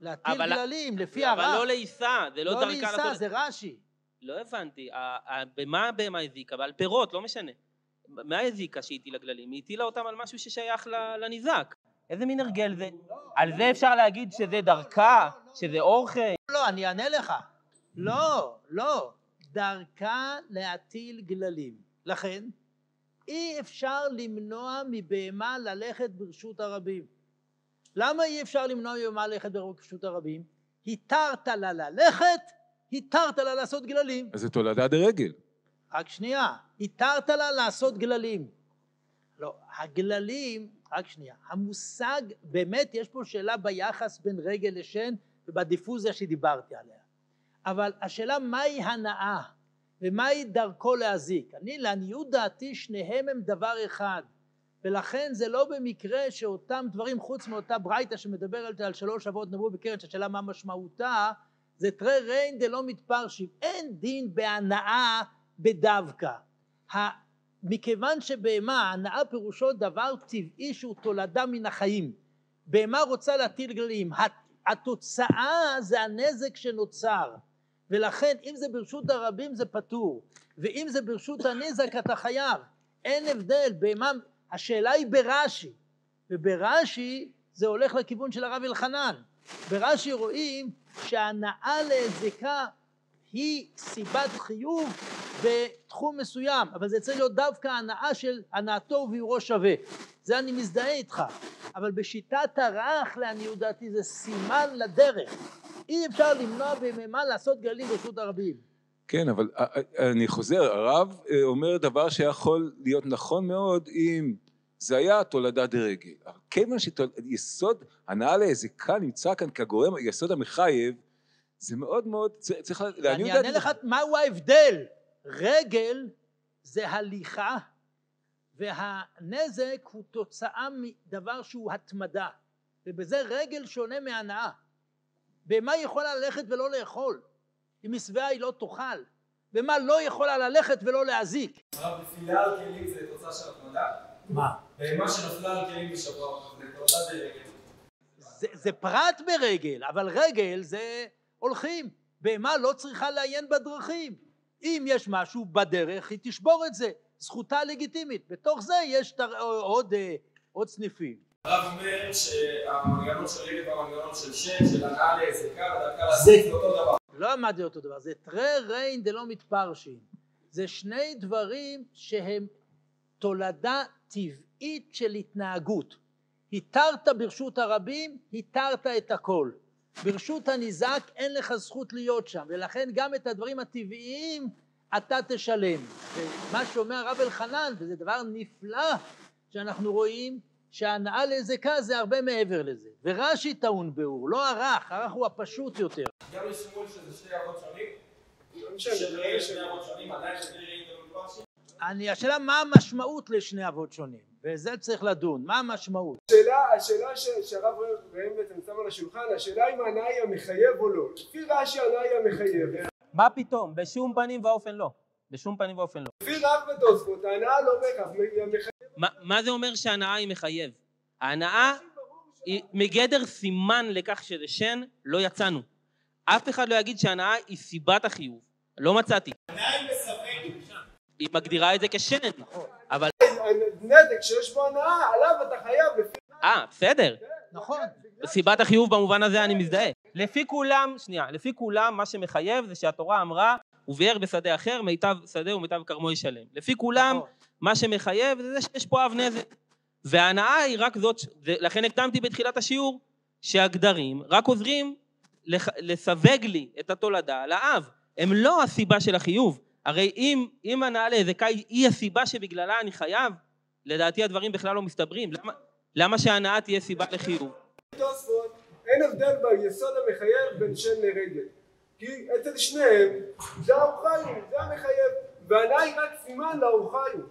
להטיל אבל, גללים, לפי הרע. אבל לא לעיסה, זה לא, לא דרכה לעיסה, לעשות... זה רש"י. לא הבנתי, במה הבהמה הזיקה? ועל פירות, לא משנה. מה הזיקה שהיא הטילה גללים? היא הטילה אותם על משהו ששייך לניזק. איזה מין הרגל זה? על זה אפשר להגיד שזה דרכה? שזה אוכל? לא, אני אענה לך. לא, לא. דרכה להטיל גללים. לכן, אי אפשר למנוע מבהמה ללכת ברשות הרבים. למה אי אפשר למנוע מבהמה ללכת ברשות הרבים? התרת לה ללכת, התרת לה לעשות גללים. אז זה תולדה דרגל. רק שנייה, התרת לה לעשות גללים. לא, הגללים, רק שנייה, המושג, באמת יש פה שאלה ביחס בין רגל לשן ובדיפוזיה שדיברתי עליה. אבל השאלה מהי הנאה? ומהי דרכו להזיק. אני לעניות דעתי שניהם הם דבר אחד ולכן זה לא במקרה שאותם דברים חוץ מאותה ברייתא שמדברת על שלוש אבות נבואו בקרן שהשאלה מה משמעותה זה תרי ריין דלא מתפרשים. אין דין בהנאה בדווקא. מכיוון שבהמה הנאה פירושו דבר טבעי שהוא תולדה מן החיים. בהמה רוצה להטיל גללים התוצאה זה הנזק שנוצר. ולכן אם זה ברשות הרבים זה פטור. ואם זה ברשות הנזק אתה חייב. אין הבדל. בהמה השאלה היא ברש"י וברש"י זה הולך לכיוון של הרב אלחנן. ברש"י רואים שהנאה להזקה היא סיבת חיוב בתחום מסוים אבל זה צריך להיות דווקא הנאה של הנאתו וביאורו שווה. זה אני מזדהה איתך אבל בשיטת הרך לעניות דעתי זה סימן לדרך. אי אפשר למנוע בממה לעשות גלים ברשות הרבים. כן, אבל אה, אה, אני חוזר, הרב אה, אומר דבר שיכול להיות נכון מאוד אם זה היה תולדה דרגל. אבל כיוון שיסוד הנאה להזיקה נמצא כאן כגורם, יסוד המחייב, זה מאוד מאוד, צריך... אני אענה לך מהו ההבדל. רגל זה הליכה, והנזק הוא תוצאה מדבר שהוא התמדה, ובזה רגל שונה מהנאה. בהמה יכולה ללכת ולא לאכול, אם היא שבעה היא לא תאכל, ומה לא יכולה ללכת ולא להזיק. הרב, נפילה על כלים זה תוצאה של התמדה? מה? בהמה שנפלה על כלים בשבוע, זה תוצאה ברגל. זה פרט ברגל, אבל רגל זה הולכים. בהמה לא צריכה לעיין בדרכים. אם יש משהו בדרך, היא תשבור את זה. זכותה לגיטימית. בתוך זה יש עוד, אה, עוד סניפים. הרב אומר שהמנגנון של רגל והמנגנון של שן, של הנאה ודרכה להזיק זה אותו דבר. לא אמרתי אותו דבר, זה תרי ריין דלא מתפרשים. זה שני דברים שהם תולדה טבעית של התנהגות. התרת ברשות הרבים, התרת את הכל. ברשות הניזק אין לך זכות להיות שם, ולכן גם את הדברים הטבעיים אתה תשלם. ומה שאומר הרב אלחנן, וזה דבר נפלא שאנחנו רואים, שהנאה לזקה זה הרבה מעבר לזה. ורש"י טעון באור, לא הרך, הרך הוא הפשוט יותר. גם לשמואל שזה שתי אבות שונים? אני, השאלה מה המשמעות לשני אבות שונים, וזה צריך לדון, מה המשמעות? השאלה, השאלה שהרב ראם בעצם שם על השולחן, השאלה אם הנאה היא המחייב או לא. לפי רש"י הנאה היא המחייב. מה פתאום? בשום פנים ואופן לא. בשום פנים ואופן לא. לפי רב ותוספות, ההנאה לא בהכרח. מה זה אומר שהנאה היא מחייב? ההנאה היא מגדר סימן לכך שזה שן, לא יצאנו. אף אחד לא יגיד שהנאה היא סיבת החיוב. לא מצאתי. הנאה היא מספקת. היא מגדירה את זה כשן, אבל... נתק שיש בו הנאה, עליו אתה חייב לפי... אה, בסדר. נכון. סיבת החיוב במובן הזה אני מזדהה. לפי כולם, שנייה, לפי כולם מה שמחייב זה שהתורה אמרה וביער בשדה אחר מיטב שדה ומיטב כרמו ישלם. לפי כולם נכון. מה שמחייב זה שיש פה אב נזק. וההנאה היא רק זאת, לכן הקדמתי בתחילת השיעור שהגדרים רק עוזרים לסווג לי את התולדה לאב. הם לא הסיבה של החיוב. הרי אם, אם הנאה להזקאי היא הסיבה שבגללה אני חייב, לדעתי הדברים בכלל לא מסתברים. למה, למה שההנאה תהיה סיבה לחיוב? אין הבדל ביסוד המחייב בין שן לרגל. כי אצל שניהם זה האורחיום, זה המחייב, היא רק סימן לאורחיום.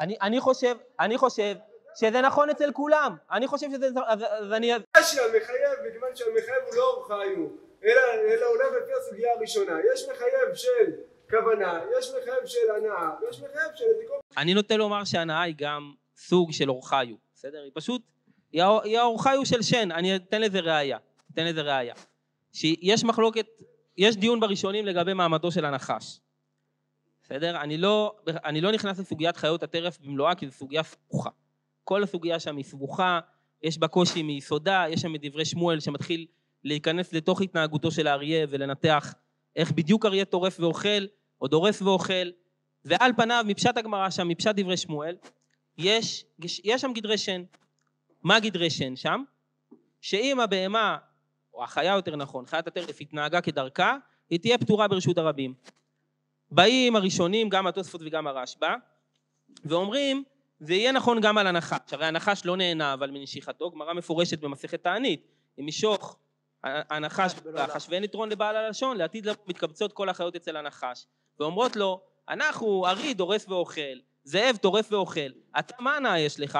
אני, אני חושב, אני חושב שזה נכון אצל כולם, אני חושב שזה, אז, אז אני... שהמחייב, מכיוון שהמחייב הוא לא אורחיום, אלא, אלא הולך לפי הסוגיה הראשונה, יש מחייב של כוונה, יש מחייב של הנאה, ויש מחייב של עתיקות. אני נוטה לומר שהנאה היא גם סוג של אורחיו, בסדר? היא פשוט, היא האורחיו של שן, אני אתן לזה ראייה, אתן לזה ראייה. שיש מחלוקת, יש דיון בראשונים לגבי מעמדו של הנחש. בסדר? אני לא, אני לא נכנס לסוגיית חיות הטרף במלואה כי זו סוגיה סבוכה. כל הסוגיה שם היא סבוכה, יש בה קושי מיסודה, יש שם את דברי שמואל שמתחיל להיכנס לתוך התנהגותו של האריה ולנתח איך בדיוק אריה טורף ואוכל, או דורס ואוכל, ועל פניו, מפשט הגמרא שם, מפשט דברי שמואל, יש, יש שם גדרי שן. מה גדרי שן שם? שאם הבהמה, או החיה יותר נכון, חיית הטרף התנהגה כדרכה, היא תהיה פטורה ברשות הרבים. באים הראשונים, גם התוספות וגם הרשב"א, ואומרים, זה יהיה נכון גם על הנחש, הרי הנחש לא נהנה אבל מנשיכתו, גמרא מפורשת במסכת תענית, אם ישוך הנחש בלחש ואין יתרון לבעל הלשון, לעתיד מתקבצות כל החיות אצל הנחש, ואומרות לו, אנחנו ארי דורס ואוכל, זאב טורף ואוכל, אתה מה הנאה יש לך?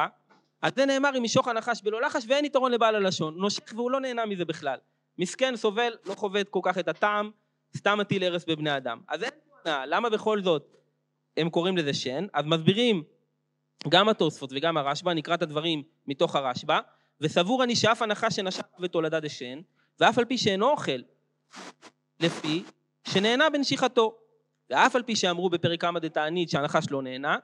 אז זה נאמר אם ישוך הנחש בלא לחש ואין יתרון לבעל הלשון, נושך והוא לא נהנה מזה בכלל. מסכן, סובל, לא חווה כל כך את הטעם, סתם מטיל הרס בבני אדם. אז אין הנאה, למה בכל זאת הם קוראים לזה שן? אז מסבירים גם התוספות וגם הרשב"א, נקרא את הדברים מתוך הרשב"א, וסבור אני שאף הנחש שנשק ותולדה דשן, ואף על פי שאינו אוכל, לפי שנהנה בנשיכתו. ואף על פי שאמרו בפרק כמה דתענית שהנחש לא נהנה,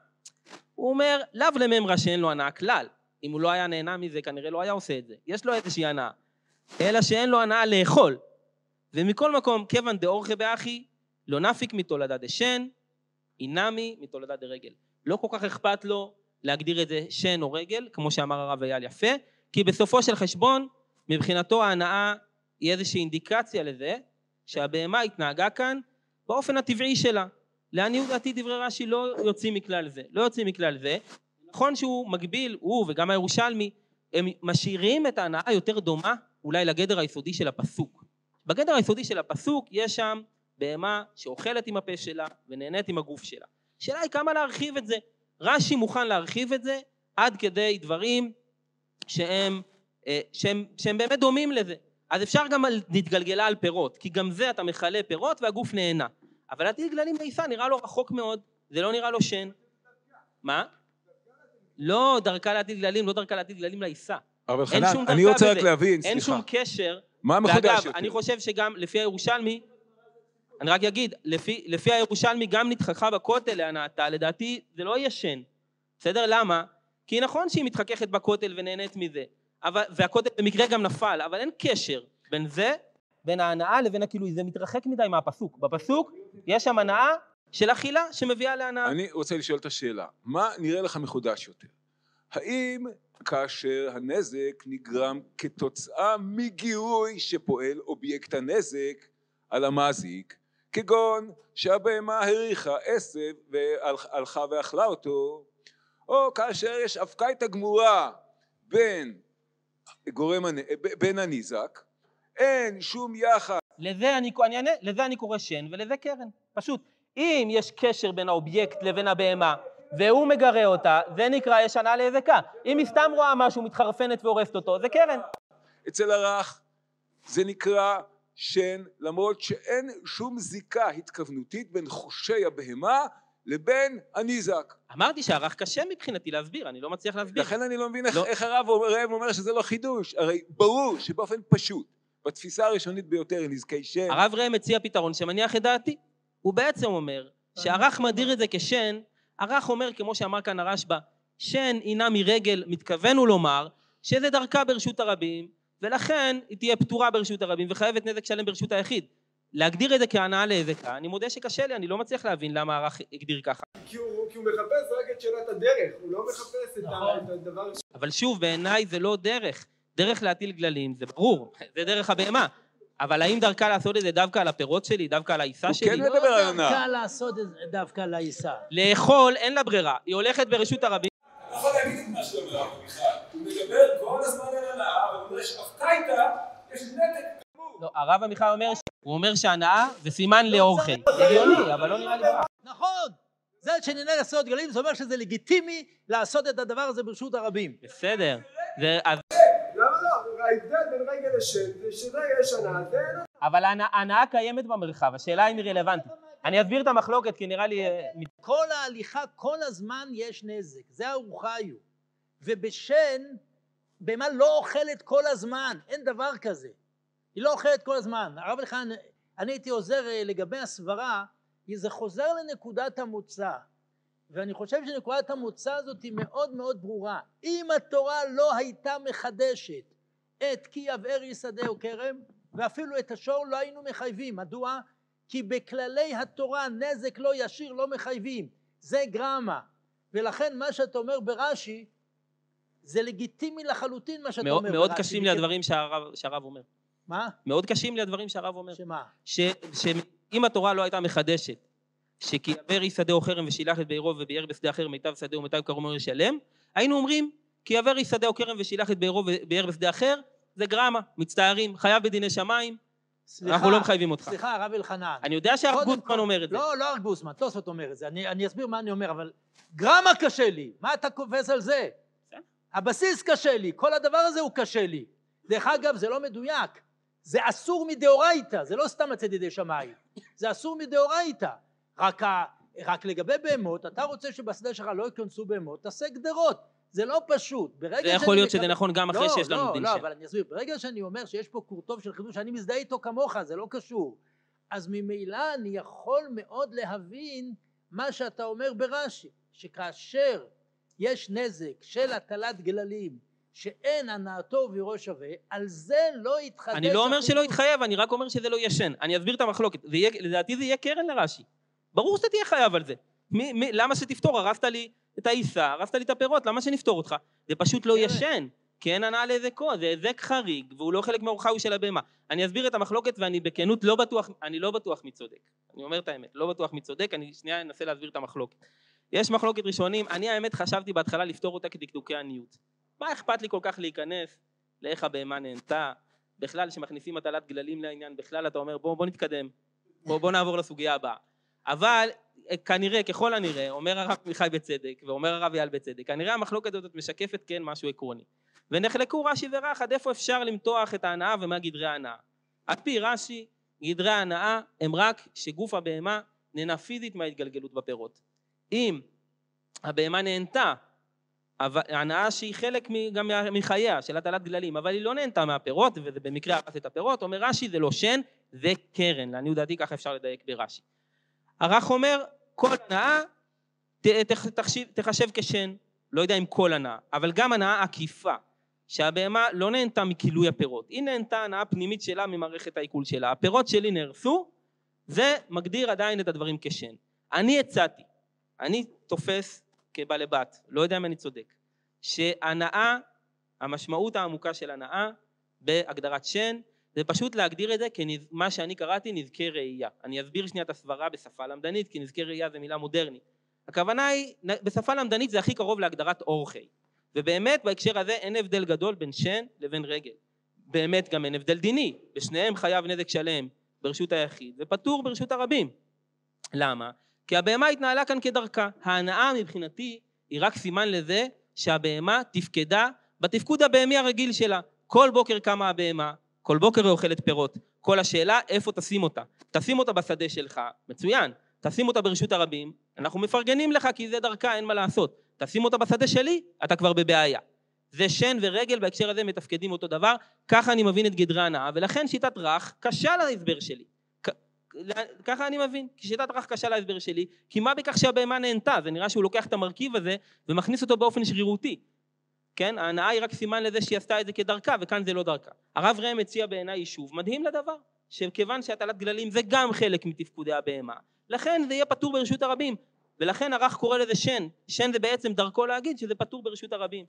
הוא אומר, לאו לממרא שאין לו הנאה כלל. אם הוא לא היה נהנה מזה, כנראה לא היה עושה את זה. יש לו איזושהי הנאה. אלא שאין לו הנאה לאכול. ומכל מקום, כיוון דאורכי באחי, לא נפיק מתולדה דשן, אינמי מתולדה דרגל. לא כל כך אכפת לו להגדיר את זה שן או רגל, כמו שאמר הרב אייל יפה, כי בסופו של חשבון, מבחינתו ההנאה היא איזושהי אינדיקציה לזה שהבהמה התנהגה כאן באופן הטבעי שלה. לעניות דעתי דברי רש"י לא יוצאים מכלל זה, לא יוצאים מכלל זה. נכון שהוא מגביל, הוא וגם הירושלמי, הם משאירים את ההנאה יותר דומה אולי לגדר היסודי של הפסוק. בגדר היסודי של הפסוק יש שם בהמה שאוכלת עם הפה שלה ונהנית עם הגוף שלה. השאלה היא כמה להרחיב את זה. רש"י מוכן להרחיב את זה עד כדי דברים שהם, אה, שהם, שהם באמת דומים לזה. אז אפשר גם להתגלגלה על פירות, כי גם זה אתה מכלה פירות והגוף נהנה. אבל להטיל גללים לעיסה נראה לו רחוק מאוד, זה לא נראה לו שן. מה? לא דרכה להטיל גללים, לא דרכה להטיל גללים לעיסה. אבל חנן, אני רוצה רק להבין, סליחה. אין שום קשר. מה מחודש יותר? ואגב, אני חושב שגם לפי הירושלמי, אני רק אגיד, לפי, לפי הירושלמי גם נתחכה בכותל להנאתה, לדעתי זה לא ישן. בסדר? למה? כי נכון שהיא מתחככת בכותל ונהנית מזה, אבל, והכותל במקרה גם נפל, אבל אין קשר בין זה, בין ההנאה לבין הכאילו, זה מתרחק מדי מהפסוק. בפסוק יש שם הנאה של אכילה שמביאה להנאה. אני רוצה לשאול את השאלה, מה נראה לך מחודש יותר? האם כאשר הנזק נגרם כתוצאה מגירוי שפועל אובייקט הנזק על המזיק, כגון שהבהמה הריחה עשב והלכה ואכלה אותו, או כאשר יש אבקייתא גמורה בין גורם, בין הניזק, אין שום יחס. לזה אני, אני לזה אני קורא שן ולזה קרן, פשוט. אם יש קשר בין האובייקט לבין הבהמה והוא מגרה אותה, זה נקרא יש הנאה להיזקה. אם היא סתם רואה משהו, מתחרפנת והורסת אותו, זה קרן. אצל הרך זה נקרא שן, למרות שאין שום זיקה התכוונותית בין חושי הבהמה לבין הניזק. אמרתי שהרך קשה מבחינתי להסביר, אני לא מצליח להסביר. לכן אני לא מבין לא. איך הרב אומר, אומר שזה לא חידוש. הרי ברור שבאופן פשוט, בתפיסה הראשונית ביותר, נזקי שן... הרב ראם מציע פתרון שמניח את דעתי. הוא בעצם אומר שהרך מדיר את זה כשן, הרך אומר, כמו שאמר כאן הרשב"א, שן הינה מרגל, מתכוון הוא לומר, שזה דרכה ברשות הרבים, ולכן היא תהיה פטורה ברשות הרבים וחייבת נזק שלם ברשות היחיד. להגדיר את זה כהנאה להזקה, אני מודה שקשה לי, אני לא מצליח להבין למה הרח הגדיר ככה. כי הוא, כי הוא מחפש רק את שאלת הדרך, הוא לא מחפש נכון. את הדבר... אבל שוב, בעיניי זה לא דרך. דרך להטיל גללים, זה ברור, זה דרך הבהמה. אבל האם דרכה לעשות את זה דווקא על הפירות שלי, דווקא על העיסה שלי? כן מדבר על הנאה. לא דרכה לעשות את זה דווקא על העיסה. לאכול, אין לה ברירה. היא הולכת ברשות הרבים. אתה יכול להגיד את מה שאומר הרב מיכל. הוא מדבר כל הזמן על הנאה, אבל הוא אומר שאפתה איתה, יש נתק לא, הרב עמיחי אומר, הוא אומר שהנאה זה סימן לאוכל. הגיוני, אבל לא נראה לי ברע. נכון. זה שנהנה לעשות גלים, זה אומר שזה לגיטימי לעשות את הדבר הזה ברשות הרבים. בסדר. לא? ההבדל בין רגל לשם זה שזה יש הנאה, זה אין אבל ההנאה קיימת במרחב, השאלה אם היא רלוונטית. אני אסביר את המחלוקת, כי נראה לי... אה, כל ההליכה, כל הזמן יש נזק, זה ארוחיו. ובשן, בהמה לא אוכלת כל הזמן, אין דבר כזה. היא לא אוכלת כל הזמן. הרב אלחן, אני הייתי עוזר אה, לגבי הסברה, זה חוזר לנקודת המוצא. ואני חושב שנקודת המוצא הזאת היא מאוד מאוד ברורה. אם התורה לא הייתה מחדשת את כי יבער יסדהו כרם, ואפילו את השור לא היינו מחייבים. מדוע? כי בכללי התורה נזק לא ישיר לא מחייבים. זה גרמה. ולכן מה שאתה אומר ברש"י, זה לגיטימי לחלוטין מה שאתה מאוד, אומר מאוד ברש"י. מאוד קשים לי הדברים שהרב, שהרב אומר. מה? מאוד קשים לי הדברים שהרב אומר. שמה? שאם התורה לא הייתה מחדשת, שכי יעבר איש או חרם ושילח את בעירו וביער בשדה אחר מיטב שדה ומיטב כרום ישלם, היינו אומרים כי איש שדה או כרם ושילח את בעירו וביער בשדה אחר, זה גרמה, מצטערים, חייב בדיני שמיים, סליחה, אנחנו לא מחייבים אותך. סליחה, הרב אלחנן. אני יודע שהרב גוסמן אומר את זה. לא, לא הרב גוסמן, תוספות אומר את זה, אני, אני אסביר מה אני אומר, אבל גרמה קשה לי, מה אתה קופץ על זה? הבסיס קשה לי, כל הדבר הזה הוא קשה לי. דרך אגב, זה לא מדויק. זה אסור מדאורייתא, זה לא סתם לצאת ידי שמיים, זה אסור מדאורייתא. רק, רק לגבי בהמות, אתה רוצה שבשדה שלך לא ייכנסו בהמות, תעשה גדרות. זה לא פשוט. זה יכול להיות מקבל... שזה נכון גם אחרי לא, שיש לנו לא, דין לא, שם. לא, אבל אני אסביר. ברגע שאני אומר שיש פה קורטוב של חידוש, אני מזדהה איתו כמוך, זה לא קשור. אז ממילא אני יכול מאוד להבין מה שאתה אומר ברש"י, שכאשר יש נזק של הטלת גללים שאין הנאתו ובירו שווה, על זה לא יתחדש... אני לא אומר שלא יתחייב, אני רק אומר שזה לא ישן. אני אסביר את המחלוקת. יהיה, לדעתי זה יהיה קרן לרש"י. ברור שאתה תהיה חייב על זה. מי, מי, למה שתפתור? הרסת לי את העיסה, הרסת לי את הפירות, למה שנפתור אותך? זה פשוט לא ישן. כי אין הנאה להיזקו, זה היזק חריג, והוא לא חלק מאורחיו של הבהמה. אני אסביר את המחלוקת ואני בכנות לא בטוח, אני לא בטוח מי צודק. אני אומר את האמת, לא בטוח מי צודק, אני שנייה אנסה להסביר את המחלוקת. יש מחלוקת ראשונים, אני האמת חשבתי בהתחלה לפתור אותה כדקדוקי עניות. מה אכפת לי כל כך להיכנס לאיך הבהמה נהנתה, בכלל, כשמכניסים מטלת גללים לעניין, בכלל אתה אומר בוא, בוא נתקדם, בוא, בוא נעבור לסוגיה הבאה. אבל כנראה, ככל הנראה, אומר הרב מיכאי בצדק, ואומר הרב אייל בצדק, כנראה המחלוקת הזאת משקפת כן משהו עקרוני. ונחלקו רש"י ורח עד איפה אפשר למתוח את ההנאה ומה גדרי ההנאה. על פי רש"י, גדרי ההנאה הם רק שגוף הבהמה נהנה פיזית מההתגלגלות בפירות. אם הבהמה נהנתה, ההנאה שהיא חלק גם מחייה, של הטלת גללים, אבל היא לא נהנתה מהפירות, וזה במקרה הרס את הפירות, אומר רש"י זה לא שן, זה קרן, לעניות דעתי ככה אפשר לדייק ברש"י. הרך אומר, כל הנאה תחשב כשן, לא יודע אם כל הנאה, אבל גם הנאה עקיפה, שהבהמה לא נהנתה מכילוי הפירות, היא נהנתה הנאה פנימית שלה ממערכת העיכול שלה, הפירות שלי נהרסו, זה מגדיר עדיין את הדברים כשן. אני הצעתי, אני תופס כבעלי בת, לא יודע אם אני צודק, שהנאה, המשמעות העמוקה של הנאה בהגדרת שן, זה פשוט להגדיר את זה כמה שאני קראתי נזקי ראייה. אני אסביר שנייה את הסברה בשפה למדנית, כי נזקי ראייה זה מילה מודרנית. הכוונה היא, בשפה למדנית זה הכי קרוב להגדרת אורחי. ובאמת בהקשר הזה אין הבדל גדול בין שן לבין רגל. באמת גם אין הבדל דיני, בשניהם חייב נזק שלם ברשות היחיד ופטור ברשות הרבים. למה? כי הבהמה התנהלה כאן כדרכה. ההנאה מבחינתי היא רק סימן לזה שהבהמה תפקדה בתפקוד הבהמי הרגיל שלה. כל בוקר קמה הבהמה, כל בוקר היא אוכלת פירות. כל השאלה איפה תשים אותה. תשים אותה בשדה שלך, מצוין. תשים אותה ברשות הרבים, אנחנו מפרגנים לך כי זה דרכה, אין מה לעשות. תשים אותה בשדה שלי, אתה כבר בבעיה. זה שן ורגל בהקשר הזה מתפקדים אותו דבר, ככה אני מבין את גדרי הנאה, ולכן שיטת רך קשה להסבר שלי. ככה אני מבין, כי שיטת רך קשה להסבר שלי, כי מה בכך שהבהמה נהנתה? זה נראה שהוא לוקח את המרכיב הזה ומכניס אותו באופן שרירותי. כן? ההנאה היא רק סימן לזה שהיא עשתה את זה כדרכה, וכאן זה לא דרכה. הרב ראם הציע בעיניי יישוב מדהים לדבר, שכיוון שהטלת גללים זה גם חלק מתפקודי הבהמה, לכן זה יהיה פטור ברשות הרבים, ולכן הרך קורא לזה שן, שן זה בעצם דרכו להגיד שזה פטור ברשות הרבים.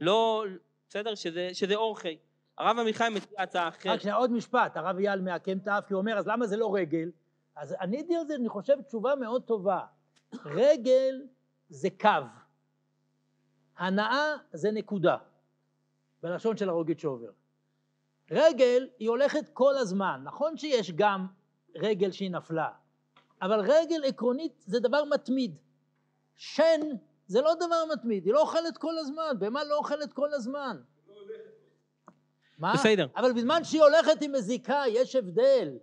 לא, בסדר? שזה, שזה אורחי. הרב עמיחי מציע הצעה אחרת. רק שנייה, עוד משפט, הרב אייל מעקם את האף, כי הוא אומר, אז למה זה לא רגל? אז עניתי על זה, אני חושב, תשובה מאוד טובה. רגל זה קו. הנאה זה נקודה, בלשון של הרוגית שובר. רגל היא הולכת כל הזמן, נכון שיש גם רגל שהיא נפלה, אבל רגל עקרונית זה דבר מתמיד. שן זה לא דבר מתמיד, היא לא אוכלת כל הזמן, בהמה לא אוכלת כל הזמן. מה? בסדר. אבל בזמן שהיא הולכת היא מזיקה, יש הבדל.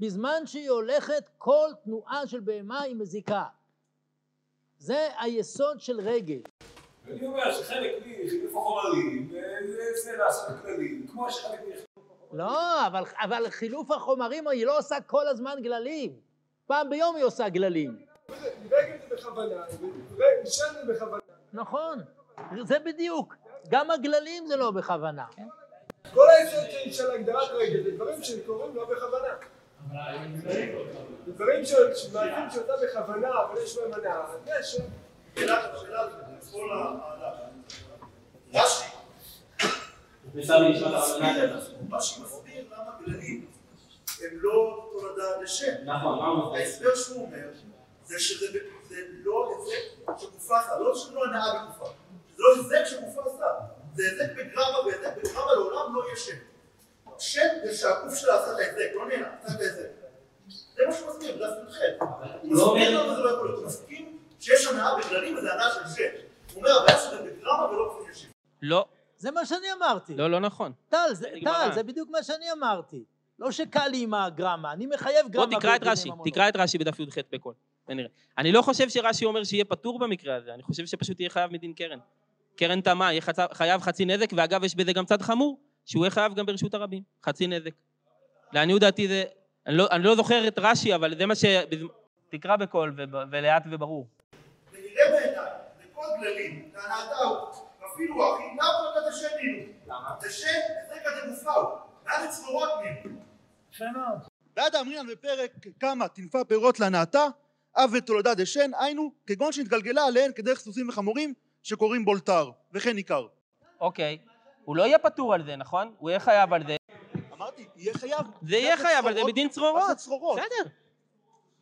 בזמן שהיא הולכת, כל תנועה של בהמה היא מזיקה. זה היסוד של רגל. אני אומר שחלק מחילוף החומרים זה לעשות כללים, כמו שחלק לא, אבל, אבל חילוף החומרים היא לא עושה כל הזמן גללים. פעם ביום היא עושה גללים. זה בכוונה, זה בכוונה. נכון, זה בדיוק. גם הגללים זה לא בכוונה. כל היסוד של הגדרת רגל זה דברים שקורים לא בכוונה. דברים שמעטים שאותה בכוונה, אבל יש בהם הנאה, יש... שאלה, שאלה, כל רש"י רש"י מסביר למה גללים הם לא תולדה לשם. נכון, מה הוא ההסבר שהוא אומר זה שזה לא היזק שגופה לא שלא הנאה בגופה. זה לא היזק שגופה עשה. זה היזק בגרמה, והיזק בגרמה לעולם לא יהיה שם. שם זה שהגוף שלה עשה את ההיזק, לא נהנה, עשה את ההיזק. זה מה שהוא מסביר, זה הסביר חטא. הוא מסביר למה זה לא יכול להיות. הוא מסכים שיש הנאה בגללים וזה הנאה של שם. הוא אומר, הבעיה שזה בגרמה ולא כפי ישיר. לא. זה מה שאני אמרתי. לא, לא נכון. טל, זה, טל, זה בדיוק מה שאני אמרתי. לא שקל לי עם הגרמה, אני מחייב גרמה. בוא תקרא את רש"י, תקרא את רש"י בדף י"ח בקול, ונראה. אני לא חושב שרש"י אומר שיהיה פטור במקרה הזה, אני חושב שפשוט יהיה חייב מדין קרן. קרן תמה, יהיה חייב חצי נזק, ואגב יש בזה גם צד חמור, שהוא יהיה חייב גם ברשות הרבים, חצי נזק. לעניות דעתי זה, אני לא, אני לא זוכר את רש"י, אבל זה מה ש... תקרא בקול ולאט וברור. גללים, להנאתהו, אפילו אחי, לאו דווקא תשם נינו. למה? תשם, זה כזה מופאו, ואז צרורות נינו. יפה מאוד. ועד אמרינן בפרק כמה תנפה פירות להנאתה, אב ותולדה דשן, היינו כגון שהתגלגלה עליהן כדרך סוסים וחמורים שקוראים בולטר, וכן ניכר. אוקיי, הוא לא יהיה פטור על זה, נכון? הוא יהיה חייב על זה. אמרתי, יהיה חייב. זה יהיה חייב, אבל זה בדין צרורות. צרורות? בסדר.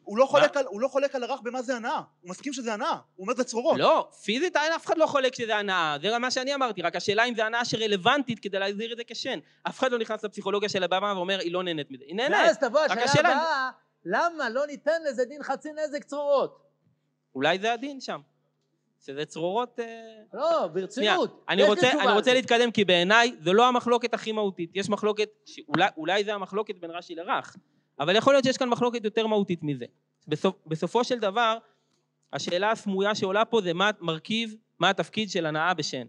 הוא לא, חולק על, הוא לא חולק על הרך במה זה הנאה, הוא מסכים שזה הנאה, הוא אומר זה צרורות. לא, פיזית אין אף אחד לא חולק שזה הנאה, זה מה שאני אמרתי, רק השאלה אם זה הנאה שרלוונטית כדי להגדיר את זה כשן. אף אחד לא נכנס לפסיכולוגיה של הבמה ואומר, היא לא נהנית מזה, היא נהנית. ואז תבוא השאלה הבאה, למה לא ניתן לזה דין חצי נזק צרורות? אולי זה הדין שם. שזה צרורות... אה, לא, ברצינות. אני רוצה, אני רוצה להתקדם, כי בעיניי זו לא המחלוקת הכי מהותית. יש מחלוקת, שאולי זה המחלוקת בין רש"י לרך, אבל יכול להיות שיש כאן מחלוקת יותר מהותית מזה. בסופ, בסופו של דבר, השאלה הסמויה שעולה פה זה מה מרכיב, מה התפקיד של הנאה בשן.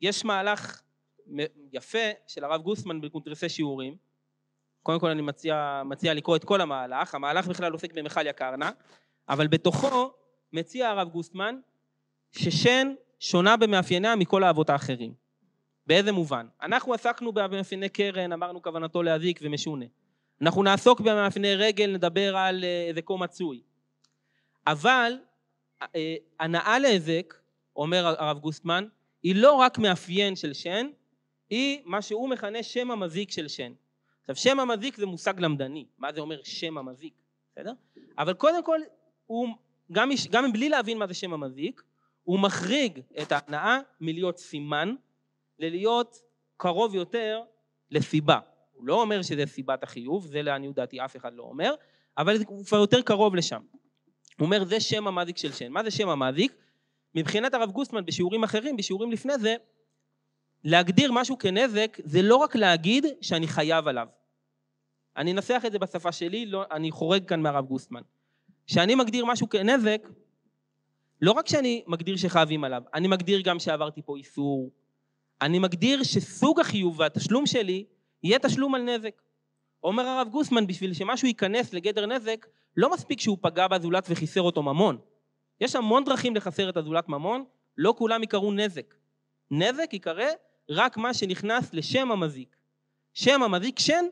יש מהלך יפה של הרב גוסמן בקונטרסי שיעורים. קודם כל אני מציע, מציע לקרוא את כל המהלך. המהלך בכלל עוסק במכל יקרנה, אבל בתוכו מציע הרב גוסמן ששן שונה במאפייניה מכל האבות האחרים. באיזה מובן? אנחנו עסקנו במאפייני קרן, אמרנו כוונתו להזיק ומשונה. אנחנו נעסוק במאפייני רגל, נדבר על אה, איזה קום מצוי. אבל אה, הנאה להיזק, אומר הרב גוסטמן, היא לא רק מאפיין של שן, היא מה שהוא מכנה שם המזיק של שן. עכשיו שם המזיק זה מושג למדני, מה זה אומר שם המזיק, בסדר? אבל קודם כל, הוא, גם, גם בלי להבין מה זה שם המזיק, הוא מחריג את ההנאה מלהיות סימן ללהיות קרוב יותר לסיבה. הוא לא אומר שזה סיבת החיוב, זה לעניות דעתי אף אחד לא אומר, אבל הוא כבר יותר קרוב לשם. הוא אומר זה שם המזיק של שן. מה זה שם המזיק? מבחינת הרב גוסטמן בשיעורים אחרים, בשיעורים לפני זה, להגדיר משהו כנזק זה לא רק להגיד שאני חייב עליו. אני אנסח את זה בשפה שלי, לא, אני חורג כאן מהרב גוסטמן. כשאני מגדיר משהו כנזק, לא רק שאני מגדיר שחייבים עליו, אני מגדיר גם שעברתי פה איסור. אני מגדיר שסוג החיוב והתשלום שלי יהיה תשלום על נזק. אומר הרב גוסמן, בשביל שמשהו ייכנס לגדר נזק, לא מספיק שהוא פגע בזולת וחיסר אותו ממון. יש המון דרכים לחסר את הזולת ממון, לא כולם יקראו נזק. נזק ייקרא רק מה שנכנס לשם המזיק. שם המזיק שן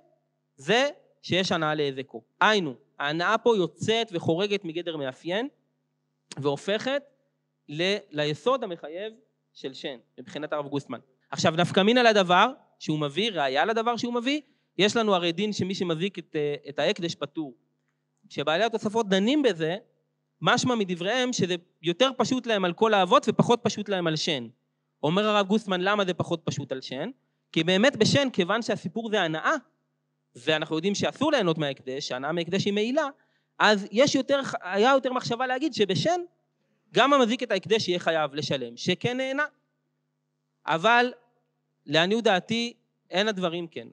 זה שיש הנאה להיזקו. היינו, ההנאה פה יוצאת וחורגת מגדר מאפיין והופכת ל- ליסוד המחייב של שן, מבחינת הרב גוסטמן. עכשיו נפקא מינה לדבר שהוא מביא, ראיה לדבר שהוא מביא, יש לנו הרי דין שמי שמזיק את, אה, את ההקדש פטור. כשבעלי התוספות דנים בזה, משמע מדבריהם שזה יותר פשוט להם על כל האבות ופחות פשוט להם על שן. אומר הרב גוסטמן למה זה פחות פשוט על שן? כי באמת בשן, כיוון שהסיפור זה הנאה, ואנחנו יודעים שאסור ליהנות מההקדש, שהנאה מההקדש היא מעילה, אז יש יותר, היה יותר מחשבה להגיד שבשן גם המזיק את ההקדש יהיה חייב לשלם, שכן נהנה. אבל לעניות דעתי אין הדברים כן.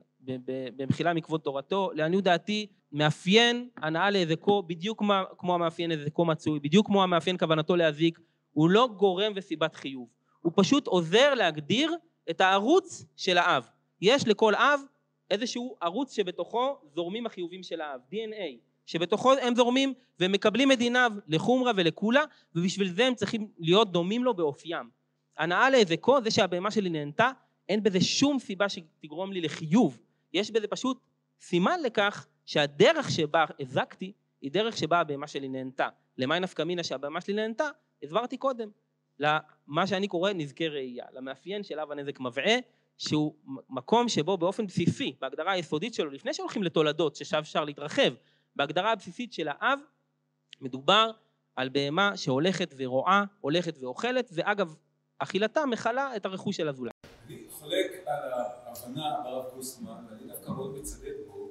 במחילה מכבוד תורתו, לעניות דעתי מאפיין הנאה להזקו בדיוק כמו המאפיין הזקו מצוי, בדיוק כמו המאפיין כוונתו להזיק, הוא לא גורם וסיבת חיוב, הוא פשוט עוזר להגדיר את הערוץ של האב. יש לכל אב איזשהו ערוץ שבתוכו זורמים החיובים של האב, DNA, שבתוכו הם זורמים ומקבלים את דיניו לחומרה ולקולה, ובשביל זה הם צריכים להיות דומים לו באופיים. הנאה להזקו, זה שהבהמה שלי נהנתה, אין בזה שום סיבה שתגרום לי לחיוב, יש בזה פשוט סימן לכך שהדרך שבה הזקתי היא דרך שבה הבהמה שלי נהנתה. למי נפקא מינה שהבהמה שלי נהנתה? הסברתי קודם. למה שאני קורא נזקי ראייה, למאפיין אב הנזק מבעה, שהוא מקום שבו באופן בסיסי, בהגדרה היסודית שלו, לפני שהולכים לתולדות, ששם אפשר להתרחב, בהגדרה הבסיסית של האב, מדובר על בהמה שהולכת ורואה, הולכת ואוכלת, ואגב, אכילתה מכלה את הרכוש של הזולת. חולק על ההבנה ברב קוסמן, ואני דווקא מאוד מצדד בו,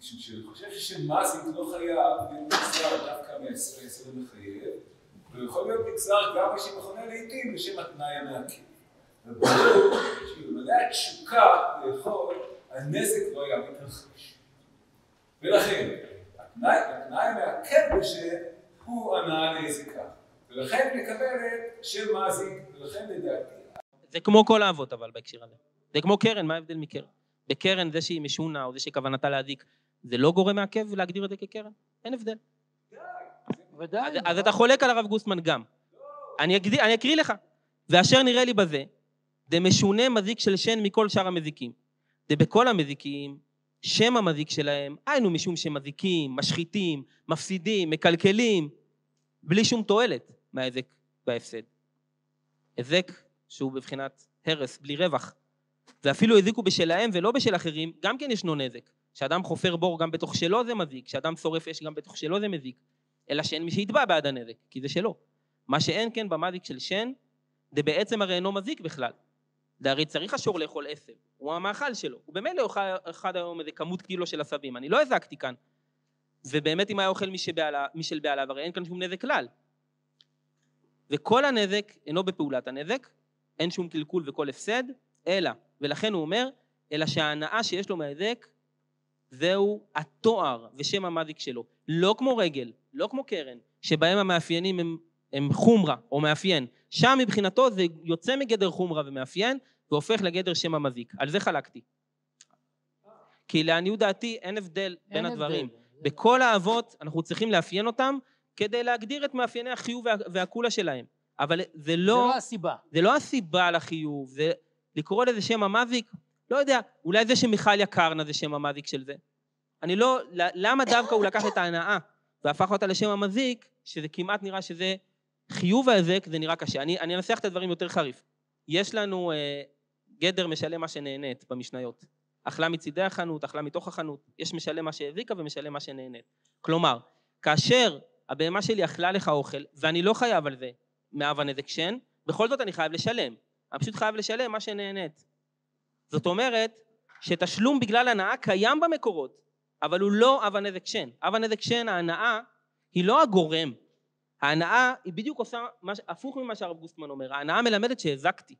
משום שאני חושב שמאזינג לא חייב להיות נגזר דווקא מהיסוד המחייב, הוא יכול להיות נגזר גם בשם מכונה לעיתים בשם התנאי המעכב. וברור שאלמלא התשוקה לאכול, הנזק לא היה מתרחש. ולכן, התנאי המעכב בשם הוא הנאה נזיקה. ולכן מקבלת שם מאזיק, ולכן לדעתי זה כמו כל האבות אבל בהקשר הזה. זה כמו קרן, מה ההבדל מקרן? בקרן זה שהיא משונה או זה שכוונתה להזיק, זה לא גורם מעכב להגדיר את זה כקרן? אין הבדל. ודאי. אז, אז אתה חולק על הרב גוסמן גם. אני, אקריא, אני אקריא לך. ואשר נראה לי בזה, דמשונה מזיק של שן מכל שאר המזיקים. דבכל המזיקים, שם המזיק שלהם, היינו משום שמזיקים, משחיתים, מפסידים, מקלקלים, בלי שום תועלת מההיזק וההפסד. היזק שהוא בבחינת הרס, בלי רווח. ואפילו הזיקו בשלהם ולא בשל אחרים, גם כן ישנו נזק. כשאדם חופר בור גם בתוך שלו זה מזיק, כשאדם שורף אש גם בתוך שלו זה מזיק. אלא שאין מי שיתבע בעד הנזק, כי זה שלו. מה שאין כן במזיק של שן, זה בעצם הרי אינו מזיק בכלל. זה הרי צריך השור לאכול עשב, הוא המאכל שלו. הוא באמת לא יאכל אחד היום איזה כמות קילו של עשבים, אני לא הזקתי כאן. ובאמת אם היה אוכל מי של בעליו, הרי אין כאן שום נזק כלל. וכל הנזק אינו בפעולת הנזק, אין שום קלקול וכל הפסד, אלא, ולכן הוא אומר, אלא שההנאה שיש לו מההזק, זהו התואר ושם המזיק שלו. לא כמו רגל, לא כמו קרן, שבהם המאפיינים הם, הם חומרה או מאפיין. שם מבחינתו זה יוצא מגדר חומרה ומאפיין, והופך לגדר שם המזיק. על זה חלקתי. כי לעניות דעתי אין הבדל אין בין הבדל. הדברים. בכל האבות אנחנו צריכים לאפיין אותם כדי להגדיר את מאפייני החיוב והקולה שלהם. אבל זה לא... זה לא הסיבה. זה לא הסיבה לחיוב, זה לקרוא לזה שם המזיק, לא יודע, אולי זה שמיכליה קרנה זה שם המזיק של זה. אני לא... למה דווקא הוא לקח את ההנאה והפך אותה לשם המזיק, שזה כמעט נראה שזה חיוב ההזק, זה נראה קשה. אני, אני אנסח את הדברים יותר חריף. יש לנו אה, גדר משלם מה שנהנית במשניות. אכלה מצידי החנות, אכלה מתוך החנות, יש משלם מה שהזיקה ומשלם מה שנהנית. כלומר, כאשר הבהמה שלי אכלה לך אוכל, ואני לא חייב על זה מאב הנזק שן, בכל זאת אני חייב לשלם. אני פשוט חייב לשלם מה שנהנית. זאת אומרת, שתשלום בגלל הנאה קיים במקורות, אבל הוא לא אב הנזק שן. אב הנזק שן, ההנאה, היא לא הגורם. ההנאה היא בדיוק עושה מש... הפוך ממה שהרב גוסטמן אומר. ההנאה מלמדת שהזקתי.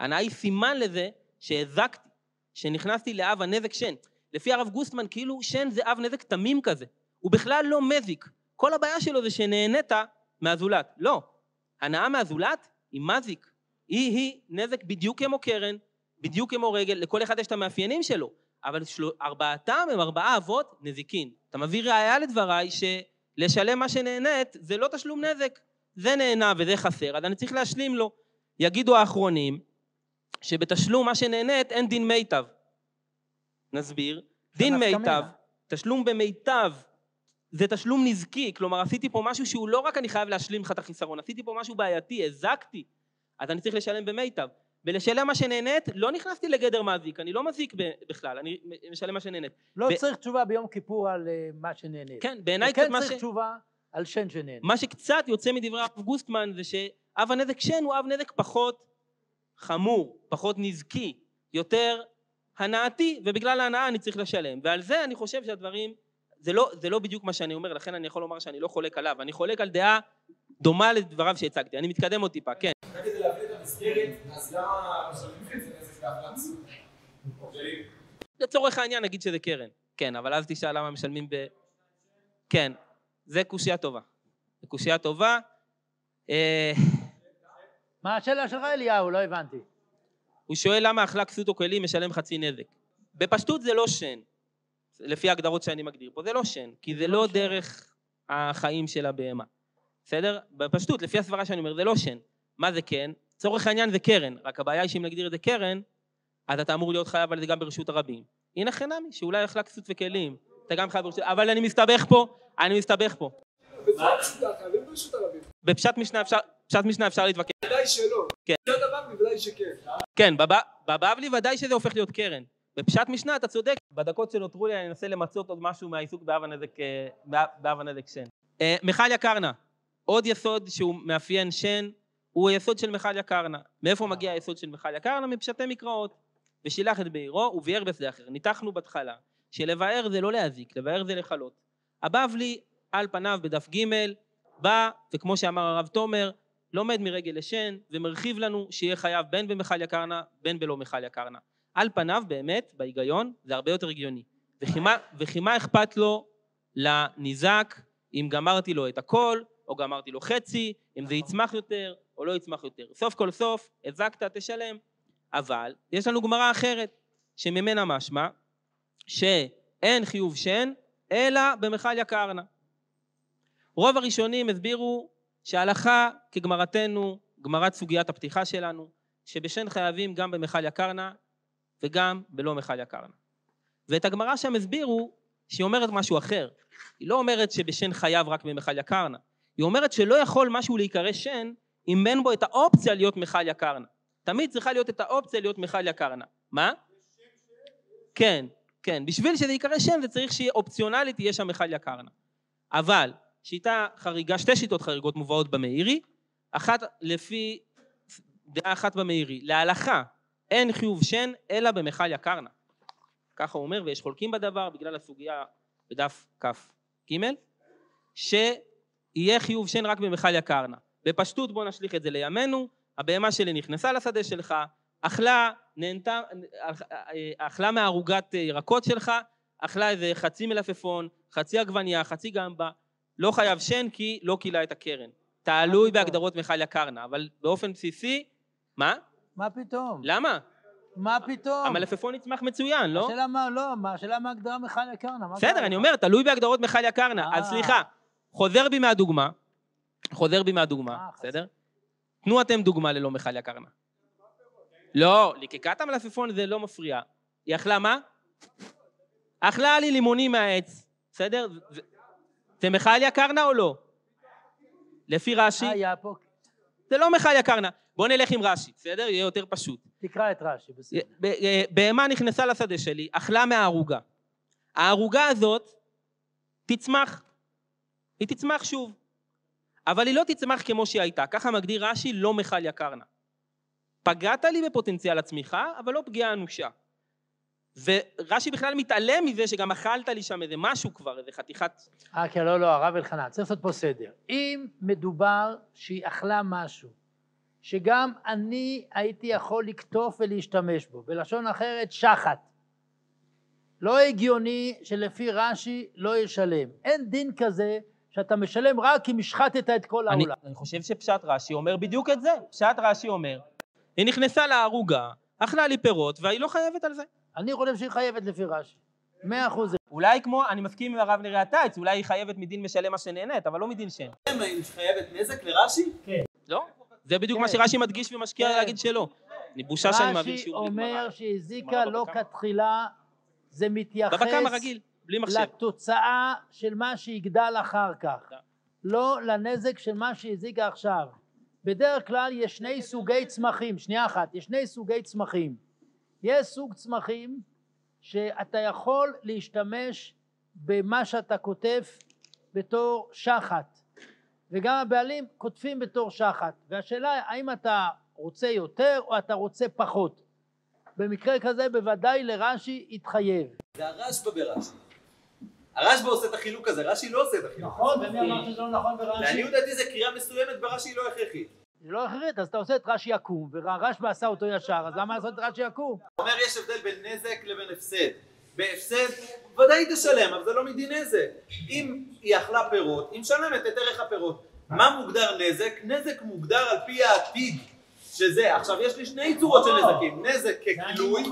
ההנאה היא סימן לזה שהזקתי. שנכנסתי לאב הנזק שן. לפי הרב גוסטמן, כאילו שן זה אב נזק תמים כזה. הוא בכלל לא מזיק. כל הבעיה שלו זה שנהנית מהזולת. לא. הנאה מהזולת היא מזיק. היא-היא נזק בדיוק כמו קרן, בדיוק כמו רגל, לכל אחד יש את המאפיינים שלו. אבל של... ארבעתם הם ארבעה אבות נזיקין. אתה מביא ראייה לדבריי שלשלם מה שנהנית זה לא תשלום נזק. זה נהנה וזה חסר, אז אני צריך להשלים לו. יגידו האחרונים, שבתשלום מה שנהנית אין דין מיטב. נסביר. דין מיטב, תשלום במיטב, זה תשלום נזקי, כלומר עשיתי פה משהו שהוא לא רק אני חייב להשלים לך את החיסרון, עשיתי פה משהו בעייתי, הזקתי, אז אני צריך לשלם במיטב. ולשלם מה שנהנית, לא נכנסתי לגדר מזיק, אני לא מזיק בכלל, אני משלם מה שנהנית. לא ב... צריך תשובה ביום כיפור על uh, מה שנהנית. כן, בעיניי קצת מה ש... כן צריך תשובה על שן שנהנית. מה שקצת יוצא מדברי הרב גוסטמן זה שאב הנזק שן הוא אב נזק פחות חמור, פחות נזקי, יותר הנאתי, ובגלל ההנאה אני צריך לשלם. ועל זה אני חושב שהדברים, זה לא, זה לא בדיוק מה שאני אומר, לכן אני יכול לומר שאני לא חולק עליו. אני חולק על דעה דומה לדבריו שהצגתי. אני מתקדם עוד טיפה, כן. כדי להבין את המסגרת, אז למה משלמים חצי נזק להפלץ? לצורך העניין נגיד שזה קרן. כן, אבל אז תשאל למה משלמים ב... כן, זה קושייה טובה. זה קושייה טובה. אה, מה השאלה שלך אליהו? לא הבנתי. הוא שואל למה אכלה כסות או כלים משלם חצי נזק. בפשטות זה לא שן, לפי ההגדרות שאני מגדיר פה, זה לא שן, כי זה לא דרך החיים של הבהמה. בסדר? בפשטות, לפי הסברה שאני אומר, זה לא שן. מה זה כן? צורך העניין זה קרן, רק הבעיה היא שאם נגדיר את זה קרן, אז אתה אמור להיות חייב על זה גם ברשות הרבים. הנה חינמי, שאולי אכלה כסות וכלים, אתה גם חייב ברשות, אבל אני מסתבך פה, אני מסתבך פה. בפשט משנה אפשר, פשט משנה אפשר להתווכח. ודאי שלא. כן. פשט הבבלי ודאי שכן. כן, בבבלי ודאי שזה הופך להיות קרן. בפשט משנה אתה צודק. בדקות שנותרו לי אני אנסה למצות עוד משהו מהעיסוק באב הנזק, אה, באב הנזק שן. אה, מחליה קרנה, עוד יסוד שהוא מאפיין שן, הוא היסוד של מחליה קרנה. מאיפה מגיע היסוד של מחליה קרנה? מפשטי מקראות. ושילח את בעירו וביער בשדה אחר. ניתחנו בהתחלה שלבאר זה לא להזיק, לבאר זה לכלות. הבבלי על פניו בדף ג' בא, וכמו שאמר הרב תומר, לומד מרגל לשן ומרחיב לנו שיהיה חייב בין במחליה קרנה בין בלא מחליה קרנה. על פניו באמת, בהיגיון, זה הרבה יותר הגיוני. וכי מה אכפת לו לניזק אם גמרתי לו את הכל, או גמרתי לו חצי, אם זה יצמח יותר או לא יצמח יותר. סוף כל סוף, הזקת, תשלם. אבל יש לנו גמרא אחרת, שממנה משמע שאין חיוב שן, אלא במחליה קרנה. רוב הראשונים הסבירו שההלכה כגמרתנו, גמרת סוגיית הפתיחה שלנו, שבשן חייבים גם במחל יקרנה וגם בלא מחל יקרנה. ואת הגמרא שם הסבירו שהיא אומרת משהו אחר. היא לא אומרת שבשן חייב רק במחל יקרנה. היא אומרת שלא יכול משהו להיקרא שן אם אין בו את האופציה להיות מחל יקרנה. תמיד צריכה להיות את האופציה להיות מחל יקרנה. מה? כן, כן. בשביל שזה ייקרא שן זה צריך שיהיה אופציונלית, יהיה שם מחל יקרנה. אבל שיטה חריגה, שתי שיטות חריגות מובאות במאירי, אחת לפי דעה אחת במאירי, להלכה אין חיוב שן אלא במכל יקרנה. ככה הוא אומר, ויש חולקים בדבר בגלל הסוגיה בדף כ"ג, שיהיה חיוב שן רק במכל יקרנה. בפשטות בוא נשליך את זה לימינו, הבהמה שלי נכנסה לשדה שלך, אכלה, נהנתה, אכלה מערוגת ירקות שלך, אכלה איזה חצי מלפפון, חצי עגבנייה, חצי גמבה, לא חייב שן כי לא קילה את הקרן. תלוי בהגדרות מכל יקרנה, אבל באופן בסיסי, מה? מה פתאום? למה? מה פתאום? המלפפון יצמח מצוין, לא? השאלה מה, לא, השאלה מה הגדרה מכל יקרנה. בסדר, אני אומר, תלוי בהגדרות מכל יקרנה. אז אה. סליחה, חוזר בי מהדוגמה, חוזר בי מהדוגמה, אה, בסדר? תנו אתם דוגמה ללא מכל יקרנה. לא, ליקקת המלפפון זה לא מפריע. היא אכלה מה? אכלה לי לימונים מהעץ, בסדר? זה מכל יקרנה או לא? לפי רש"י. אה, זה לא מכל יקרנה. בוא נלך עם רש"י, בסדר? יהיה יותר פשוט. תקרא את רש"י, בסדר. בהמה נכנסה לשדה שלי, אכלה מהערוגה. הערוגה הזאת תצמח. היא תצמח שוב. אבל היא לא תצמח כמו שהיא הייתה. ככה מגדיר רש"י, לא מכל יקרנה. פגעת לי בפוטנציאל הצמיחה, אבל לא פגיעה אנושה. ורש"י בכלל מתעלם מזה שגם אכלת לי שם איזה משהו כבר, איזה חתיכת... אה, כן, לא, לא, הרב אלחנן, צריך לעשות פה סדר. אם מדובר שהיא אכלה משהו, שגם אני הייתי יכול לקטוף ולהשתמש בו, בלשון אחרת, שחת. לא הגיוני שלפי רש"י לא ישלם. אין דין כזה שאתה משלם רק אם השחטת את כל העולם. אני, אני חושב שפשט רש"י אומר בדיוק את זה. פשט רש"י אומר, היא נכנסה לערוגה, אכלה לי פירות, והיא לא חייבת על זה. אני חושב שהיא חייבת לפי רש"י. מאה אחוז. אולי כמו, אני מסכים עם הרב נראה הטייץ, אולי היא חייבת מדין משלם מה שנהנית, אבל לא מדין שם. היא חייבת נזק לרש"י? כן. לא? זה בדיוק מה כן. שרש"י מדגיש ומשקיע כן. להגיד שלא. אני בושה שאני מבין שיעור בגמרא. רש"י אומר שהזיקה לא כתחילה, זה מתייחס לתוצאה של מה שיגדל אחר כך, לא לנזק של מה שהזיקה עכשיו. בדרך כלל יש שני סוגי צמחים, שנייה אחת, יש שני סוגי צמחים. יש סוג צמחים שאתה יכול להשתמש במה שאתה כותב בתור שחת וגם הבעלים כותבים בתור שחת והשאלה האם אתה רוצה יותר או אתה רוצה פחות במקרה כזה בוודאי לרש"י יתחייב זה הרשב"א ברש"י הרשב"א עושה את החילוק הזה, רש"י לא עושה את החילוק נכון, ומי אמר שזה לא נכון ברש"י? לעניות דעתי זה קריאה מסוימת ברש"י לא הכרחית זה לא הכרחית, אז אתה עושה את רש"י יקום, ורשב"א עשה אותו ישר, אז למה לעשות את רש"י יקום? הוא אומר יש הבדל בין נזק לבין הפסד. בהפסד ודאי תשלם, אבל זה לא מדין נזק. אם היא אכלה פירות, היא משלמת את ערך הפירות. מה מוגדר נזק? נזק מוגדר על פי העתיד. שזה, עכשיו יש לי שני צורות של נזקים, נזק ככילוי,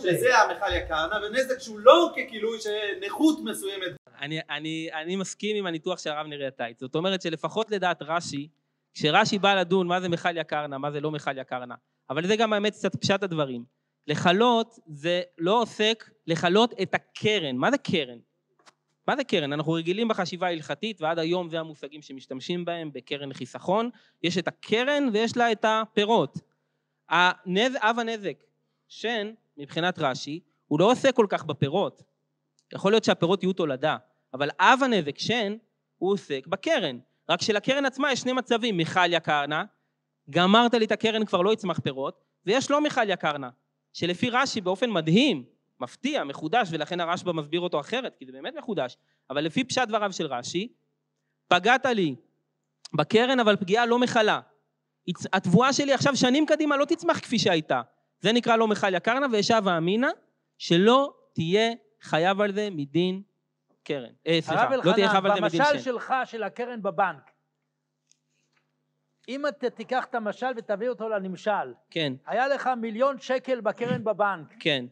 שזה המכל יקרנה, ונזק שהוא לא ככילוי, שנכות מסוימת. אני, אני, אני מסכים עם הניתוח של הרב נריה טייץ, זאת אומרת שלפחות לדעת רש"י, כשרש"י בא לדון מה זה מכל יקרנה, מה זה לא מכל יקרנה, אבל זה גם האמת קצת פשט הדברים. לכלות זה לא עוסק לכלות את הקרן. מה זה קרן? מה זה קרן? אנחנו רגילים בחשיבה ההלכתית ועד היום זה המושגים שמשתמשים בהם בקרן חיסכון. יש את הקרן ויש לה את הפירות. הנז... אב הנזק, שן, מבחינת רש"י, הוא לא עוסק כל כך בפירות. יכול להיות שהפירות יהיו תולדה, אבל אב הנזק, שן, הוא עוסק בקרן. רק שלקרן עצמה יש שני מצבים, מיכל יקרנה, גמרת לי את הקרן כבר לא יצמח פירות, ויש לא מיכל יקרנה, שלפי רש"י באופן מדהים, מפתיע, מחודש, ולכן הרשב"א מסביר אותו אחרת, כי זה באמת מחודש, אבל לפי פשט דבריו של רש"י, פגעת לי בקרן אבל פגיעה לא מכלה. התבואה שלי עכשיו שנים קדימה לא תצמח כפי שהייתה. זה נקרא לא מכל יקרנה וישבה אמינא שלא תהיה חייב על זה מדין קרן. אה, סליחה, לא תהיה חייב על זה מדין שם. במשל שלך של הקרן בבנק, אם אתה תיקח את המשל ותביא אותו לנמשל, כן. היה לך מיליון שקל בקרן בבנק, כן.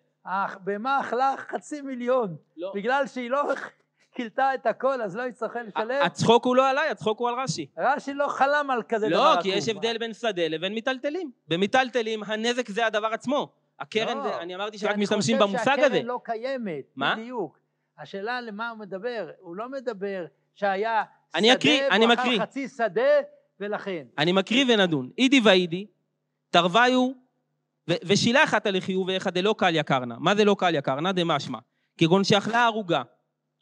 בהמה אכלה חצי מיליון, לא. בגלל שהיא לא קילתה את הכל אז לא יצטרכו לשלם. הצחוק הוא לא עליי, הצחוק הוא על רש"י. רש"י לא חלם על כזה לא, דבר. לא, כי יש הבדל בין שדה לבין מיטלטלים. במיטלטלים הנזק זה הדבר עצמו. הקרן, לא, זה, אני אמרתי שרק משתמשים במושג הזה. אני חושב שהקרן לא קיימת, מה? בדיוק. השאלה למה הוא מדבר, הוא לא מדבר שהיה אני אקריא, אני מקריא. חצי שדה ולכן. אני מקריא ונדון. אידי ואידי, תרוויו ושילח אתה לחיוב ואיך דלא קל יקרנה. מה זה לא קל יקרנה? דמשמע. כגון שאכלה ערוגה.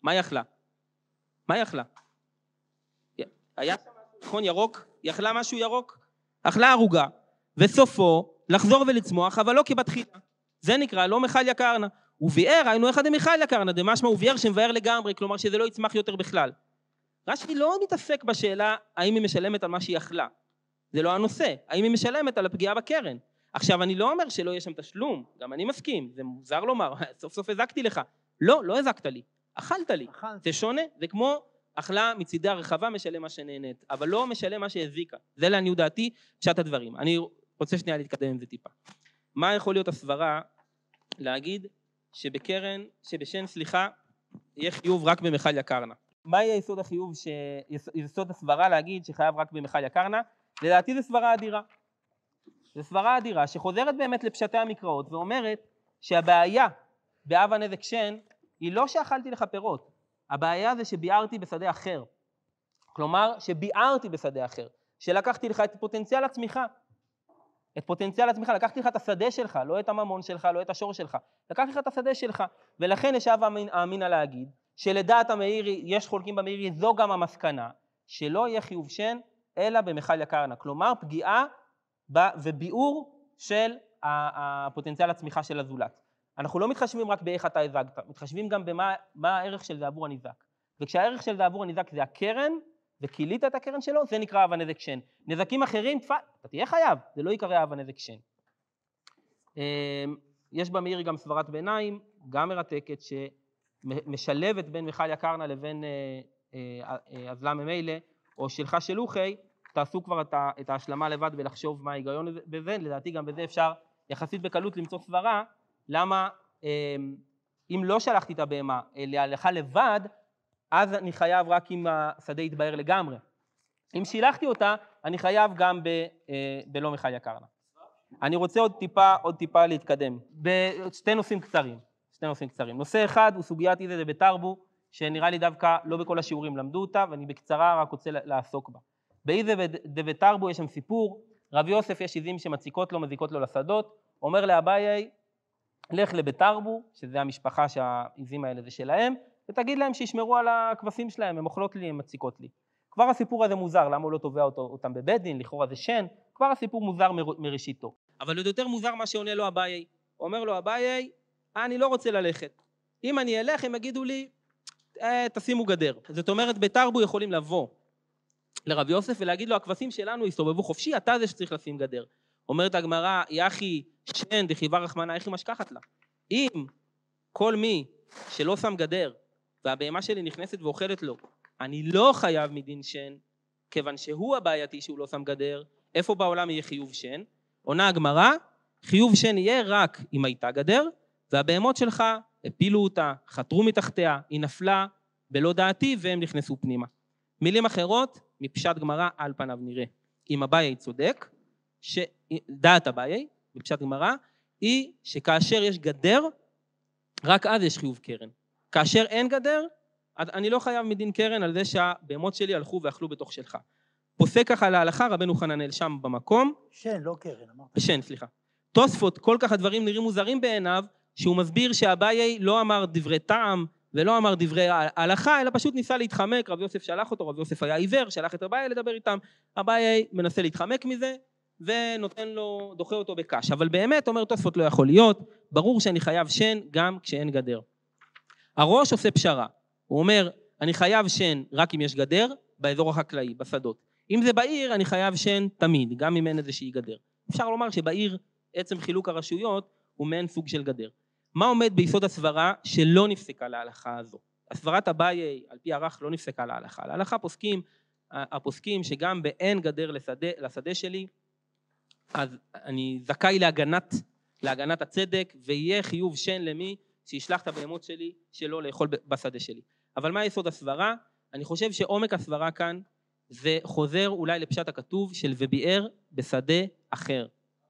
מה היא אכלה? מה היא אכלה? היה שם נכון, ירוק? היא אכלה משהו ירוק? אכלה ערוגה, וסופו לחזור ולצמוח, אבל לא כבתחילה. זה נקרא לא מיכל יקרנה. וביער היינו אחד דמיכל יקרנה, דמשמע וביער שמבאר לגמרי, כלומר שזה לא יצמח יותר בכלל. רש"י לא מתעסק בשאלה האם היא משלמת על מה שהיא אכלה. זה לא הנושא, האם היא משלמת על הפגיעה בקרן. עכשיו אני לא אומר שלא יהיה שם תשלום, גם אני מסכים, זה מוזר לומר, סוף סוף הזקתי לך. לא, לא הזקת לי, אכלת לי. אכלת. זה שונה, זה כמו אכלה מצידי הרחבה משלם מה שנהנית, אבל לא משלם מה שהזיקה. זה לעניות דעתי פשט הדברים. אני רוצה שנייה להתקדם עם זה טיפה. מה יכול להיות הסברה להגיד שבקרן, שבשן סליחה, יהיה חיוב רק במכל יקרנה? מה יהיה יסוד החיוב, ש... יסוד הסברה להגיד שחייב רק במכל יקרנה? לדעתי זו סברה אדירה. זו סברה אדירה שחוזרת באמת לפשטי המקראות ואומרת שהבעיה באב הנזק שן היא לא שאכלתי לך פירות, הבעיה זה שביערתי בשדה אחר. כלומר, שביערתי בשדה אחר, שלקחתי לך את פוטנציאל הצמיחה. את פוטנציאל הצמיחה, לקחתי לך את השדה שלך, לא את הממון שלך, לא את השור שלך, לקחתי לך את השדה שלך, ולכן ישב אמינא להגיד שלדעת המאירי, יש חולקים במאירי, זו גם המסקנה, שלא יהיה חיוב שן אלא במכל יקרנה, כלומר פגיעה וביאור של הפוטנציאל הצמיחה של הזולת. אנחנו לא מתחשבים רק באיך אתה הזגת, מתחשבים גם במה הערך של זה עבור הניזק. וכשהערך של זה עבור הניזק זה הקרן, וכילית את הקרן שלו, זה נקרא אב הנזק שן. נזקים אחרים, תפ... אתה תהיה חייב, זה לא ייקרא אב הנזק שן. אמ, יש במאיר גם סברת ביניים, גם מרתקת, שמשלבת בין מיכל יקרנה לבין אזלה אה, אה, ממילא, או שלך שלוחי, תעשו כבר את ההשלמה לבד ולחשוב מה ההיגיון בזה, לדעתי גם בזה אפשר יחסית בקלות למצוא סברה למה אמ, אם לא שלחתי את הבהמה להלכה לבד, אז אני חייב רק אם השדה יתבהר לגמרי. אם שילחתי אותה, אני חייב גם ב, אה, בלא מחיה קרנה. אני רוצה עוד טיפה, עוד טיפה להתקדם. בשתי נושאים קצרים, שתי נושאים קצרים. נושא אחד הוא סוגיית איזה בתרבו, שנראה לי דווקא לא בכל השיעורים למדו אותה, ואני בקצרה רק רוצה לעסוק בה. באיזה דבתרבו יש שם סיפור, רב יוסף יש עיזים שמציקות לו, מזיקות לו לשדות, אומר לאביי, לך לבתרבו, שזה המשפחה שהעיזים האלה זה שלהם, ותגיד להם שישמרו על הכבשים שלהם, הן אוכלות לי, הן מציקות לי. כבר הסיפור הזה מוזר, למה הוא לא תובע אותו, אותם בבית דין, לכאורה זה שן, כבר הסיפור מוזר מ, מראשיתו. אבל עוד יותר מוזר מה שעונה לו אביי. אומר לו אביי, אני לא רוצה ללכת. אם אני אלך, הם יגידו לי, אה, תשימו גדר. זאת אומרת, בתרבו יכולים לבוא לרב יוסף ולהגיד לו, הכבשים שלנו יסתובבו חופשי, אתה זה שצריך לשים גדר. אומרת הגמרא, יחי שן דחיבה רחמנה, היא משכחת לה? אם כל מי שלא שם גדר והבהמה שלי נכנסת ואוכלת לו, אני לא חייב מדין שן, כיוון שהוא הבעייתי שהוא לא שם גדר, איפה בעולם יהיה חיוב שן? עונה הגמרא, חיוב שן יהיה רק אם הייתה גדר, והבהמות שלך הפילו אותה, חתרו מתחתיה, היא נפלה בלא דעתי והם נכנסו פנימה. מילים אחרות, מפשט גמרא על פניו נראה. אם אביי צודק, שדעת אביי, בפשט גמרא, היא שכאשר יש גדר, רק אז יש חיוב קרן. כאשר אין גדר, אני לא חייב מדין קרן על זה שהבהמות שלי הלכו ואכלו בתוך שלך. פוסק ככה להלכה רבנו חננאל שם במקום. שן, לא קרן, אמרת. שן, סליחה. תוספות, כל כך הדברים נראים מוזרים בעיניו, שהוא מסביר שאביי לא אמר דברי טעם ולא אמר דברי הלכה, אלא פשוט ניסה להתחמק, רב יוסף שלח אותו, רב יוסף היה עיוור, שלח את אביי לדבר איתם, אביי מנסה להתחמק מזה, ונותן לו, דוחה אותו בקש. אבל באמת, אומר תוספות, לא יכול להיות, ברור שאני חייב שן גם כשאין גדר. הראש עושה פשרה, הוא אומר, אני חייב שן רק אם יש גדר, באזור החקלאי, בשדות. אם זה בעיר, אני חייב שן תמיד, גם אם אין איזושהי גדר. אפשר לומר שבעיר עצם חילוק הרשויות הוא מעין סוג של גדר. מה עומד ביסוד הסברה שלא נפסקה להלכה הזו? הסברת אביי, על פי ערך, לא נפסקה להלכה. להלכה פוסקים, הפוסקים שגם באין גדר לשדה, לשדה שלי, אז אני זכאי להגנת, להגנת הצדק, ויהיה חיוב שן למי שישלח את הבהמות שלי שלא לאכול בשדה שלי. אבל מה יסוד הסברה? אני חושב שעומק הסברה כאן זה חוזר אולי לפשט הכתוב של וביער בשדה אחר.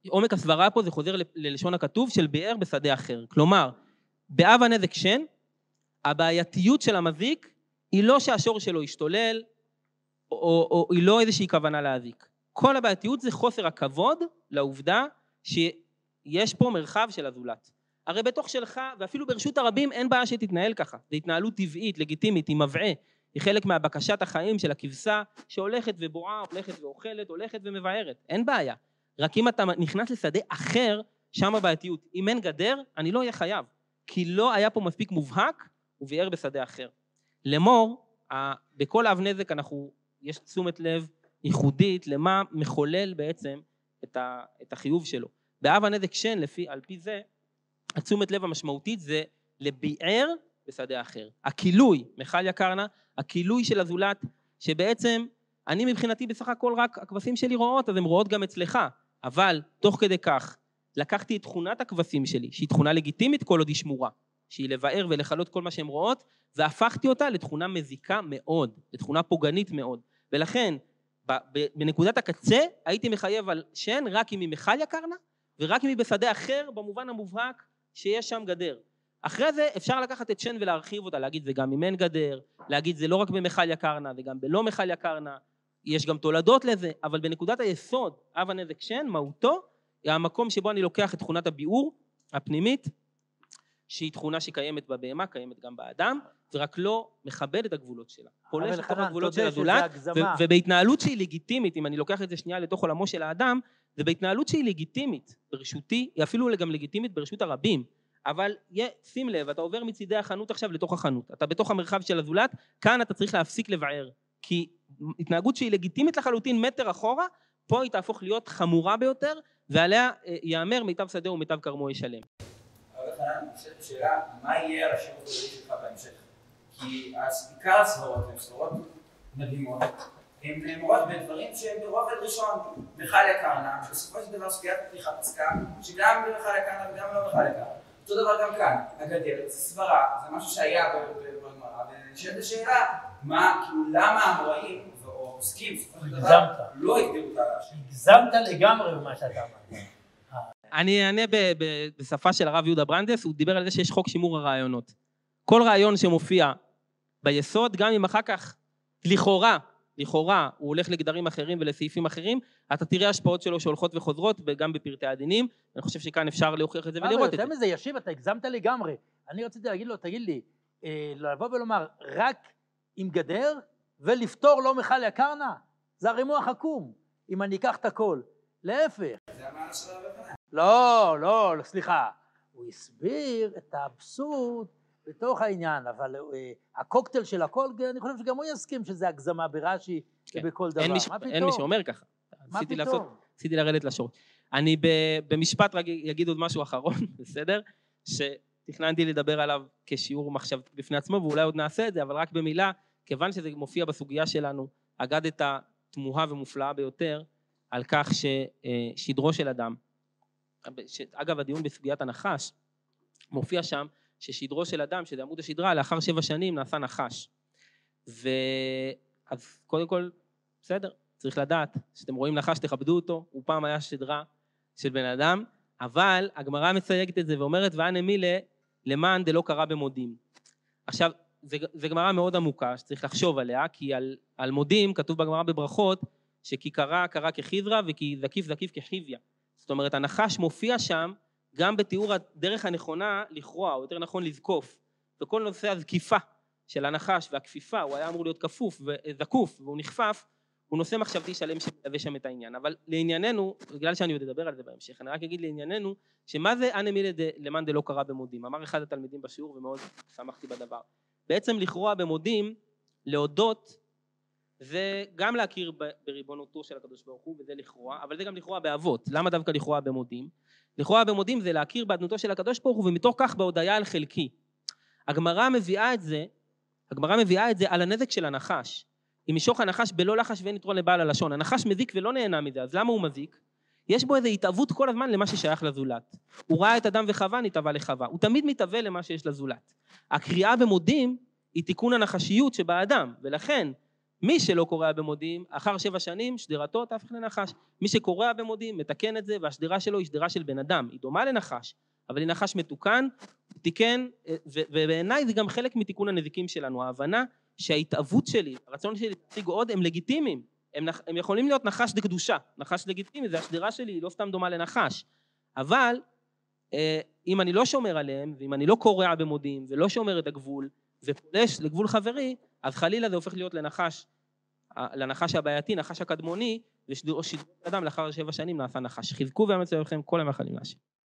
עומק הסברה פה זה חוזר ללשון הכתוב של ביער בשדה אחר. כלומר, באב הנזק שן, הבעייתיות של המזיק היא לא שהשור שלו ישתולל, או, או, או היא לא איזושהי כוונה להזיק. כל הבעייתיות זה חוסר הכבוד לעובדה שיש פה מרחב של הזולת. הרי בתוך שלך, ואפילו ברשות הרבים, אין בעיה שתתנהל ככה. זו התנהלות טבעית, לגיטימית, עם מבעה. היא חלק מהבקשת החיים של הכבשה שהולכת ובועה, הולכת ואוכלת, הולכת ומבערת, אין בעיה. רק אם אתה נכנס לשדה אחר, שם הבעייתיות. אם אין גדר, אני לא אהיה חייב, כי לא היה פה מספיק מובהק, הוא ביער בשדה אחר. לאמור, בכל אב נזק אנחנו, יש תשומת לב ייחודית למה מחולל בעצם את, ה, את החיוב שלו. באב הנזק שן, לפי, על פי זה, התשומת לב המשמעותית זה לביער בשדה אחר. הכילוי, מיכל יקרנה, הכילוי של הזולת, שבעצם אני מבחינתי בסך הכל רק הכבשים שלי רואות, אז הן רואות גם אצלך, אבל תוך כדי כך לקחתי את תכונת הכבשים שלי, שהיא תכונה לגיטימית כל עוד היא שמורה, שהיא לבאר ולכלות כל מה שהן רואות, והפכתי אותה לתכונה מזיקה מאוד, לתכונה פוגענית מאוד. ולכן, בנקודת הקצה הייתי מחייב על שן רק אם היא מיכל יקרנה, ורק אם היא בשדה אחר במובן המובהק שיש שם גדר. אחרי זה אפשר לקחת את שן ולהרחיב אותה, להגיד זה גם אם אין גדר, להגיד זה לא רק במכל יקרנה, זה גם בלא מכל יקרנה, יש גם תולדות לזה, אבל בנקודת היסוד, אב הנזק שן, מהותו, היא המקום שבו אני לוקח את תכונת הביאור הפנימית, שהיא תכונה שקיימת בבהמה, קיימת גם באדם, ורק לא מכבד את הגבולות שלה. פולש לתוך הגבולות של הזולת, ובהתנהלות שהיא לגיטימית, אם אני לוקח את זה שנייה לתוך עולמו של האדם, זה בהתנהלות שהיא לגיטימית ברשותי, היא אפילו גם לגיטימית ברשות הרבים. אבל שים לב, אתה עובר מצידי החנות עכשיו לתוך החנות. אתה בתוך המרחב של הזולת, כאן אתה צריך להפסיק לבער. כי התנהגות שהיא לגיטימית לחלוטין מטר אחורה, פה היא תהפוך להיות חמורה ביותר, ועליה אה, ייאמר מיטב שדה ומיטב כרמו ישלם. השאלה, מה יהיה השם הכללי שלך בהמשך? כי עיקר הסברות הן סברות מדהימות, הן נאמרות בדברים שהם ברובד ראשון, מיכל יקרנה, בסופו של דבר סוגיית הפתיחה פסקה, שגם במיכל יקרנה וגם לא מיכל יקרנה. אותו דבר גם כאן, הגדר, זה סברה, זה משהו שהיה בגמרא, ונשאלת השאלה, מה, כאילו, למה המוראים או עוסקים, הגזמת. לא הגדירו את הרעש. הגזמת לגמרי במה שאתה אמרת. אני אענה בשפה של הרב יהודה ברנדס, הוא דיבר על זה שיש חוק שימור הרעיונות. כל רעיון שמופיע ביסוד, גם אם אחר כך, לכאורה, לכאורה, הוא הולך לגדרים אחרים ולסעיפים אחרים, אתה תראה השפעות שלו שהולכות וחוזרות, וגם בפרטי הדינים. אני חושב שכאן אפשר להוכיח את זה ולראות את זה. יותר מזה, ישיב, אתה הגזמת לגמרי. אני רציתי להגיד לו, תגיד לי, אה, לבוא ולומר, רק עם גדר ולפתור לא מכל יקרנה? זה הרי מוח עקום, אם אני אקח את הכל. להפך. זה המעלה של הרב לא, לא, סליחה. הוא הסביר את האבסורד בתוך העניין, אבל אה, הקוקטייל של הכל, אני חושב שגם הוא יסכים שזה הגזמה ברש"י כן. ובכל דבר. אין, מש... מה פתאום? אין מי שאומר ככה. מה פתאום? לעשות, רציתי לרדת לשורש. אני ב, במשפט רק אגיד עוד משהו אחרון, בסדר? שתכננתי לדבר עליו כשיעור מחשבתי בפני עצמו, ואולי עוד נעשה את זה, אבל רק במילה, כיוון שזה מופיע בסוגיה שלנו, אגדת תמוהה ומופלאה ביותר על כך ששדרו של אדם, אגב הדיון בסוגיית הנחש, מופיע שם ששדרו של אדם, שזה עמוד השדרה, לאחר שבע שנים נעשה נחש. ואז קודם כל, בסדר, צריך לדעת, כשאתם רואים נחש תכבדו אותו, הוא פעם היה שדרה של בן אדם, אבל הגמרא מסייגת את זה ואומרת ואנא מילה למען דלא קרא במודים. עכשיו, זו גמרא מאוד עמוקה שצריך לחשוב עליה, כי על, על מודים כתוב בגמרא בברכות שכי קרא קרא כחיזרא וכי זקיף זקיף כחיביא. זאת אומרת הנחש מופיע שם גם בתיאור הדרך הנכונה לכרוע, או יותר נכון לזקוף. וכל נושא הזקיפה של הנחש והכפיפה, הוא היה אמור להיות כפוף וזקוף והוא נכפף, הוא נושא מחשבתי שלם שמלווה שם את העניין. אבל לענייננו, בגלל שאני עוד אדבר על זה בהמשך, אני רק אגיד לענייננו, שמה זה אנא מילא למאן דלא קרא במודים? אמר אחד התלמידים בשיעור ומאוד שמחתי בדבר. בעצם לכרוע במודים, להודות, זה גם להכיר בריבונותו של הקדוש ברוך הוא, וזה לכרוע, אבל זה גם לכרוע באבות. למה דווקא לכרוע במודים? לכאורה במודים זה להכיר באדנותו של הקדוש ברוך הוא ומתוך כך בהודיה על חלקי. הגמרא מביאה את זה, הגמרא מביאה את זה על הנזק של הנחש. אם ישוך הנחש בלא לחש ואין יתרון לבעל הלשון. הנחש מזיק ולא נהנה מזה, אז למה הוא מזיק? יש בו איזו התאבות כל הזמן למה ששייך לזולת. הוא ראה את אדם וחווה, נתאווה לחווה. הוא תמיד מתאווה למה שיש לזולת. הקריאה במודים היא תיקון הנחשיות שבאדם, ולכן מי שלא קורע במודים, אחר שבע שנים שדרתו תהפך לנחש. מי שקורע במודים, מתקן את זה, והשדרה שלו היא שדרה של בן אדם. היא דומה לנחש, אבל היא נחש מתוקן, תיקן, ובעיניי זה גם חלק מתיקון הנזיקים שלנו, ההבנה שההתאבות שלי, הרצון שלי להציג עוד, הם לגיטימיים. הם, הם יכולים להיות נחש דקדושה, נחש לגיטימי, זה השדרה שלי, היא לא סתם דומה לנחש. אבל אה, אם אני לא שומר עליהם, ואם אני לא קורע במודים, ולא שומר את הגבול, ופולש לגבול חברי, אז חלילה זה הופך להיות לנחש, לנחש הבעייתי, נחש הקדמוני, ושדרוג אדם לאחר שבע שנים נעשה נחש. חזקו ואמצו לכם כל המאכלים להשם.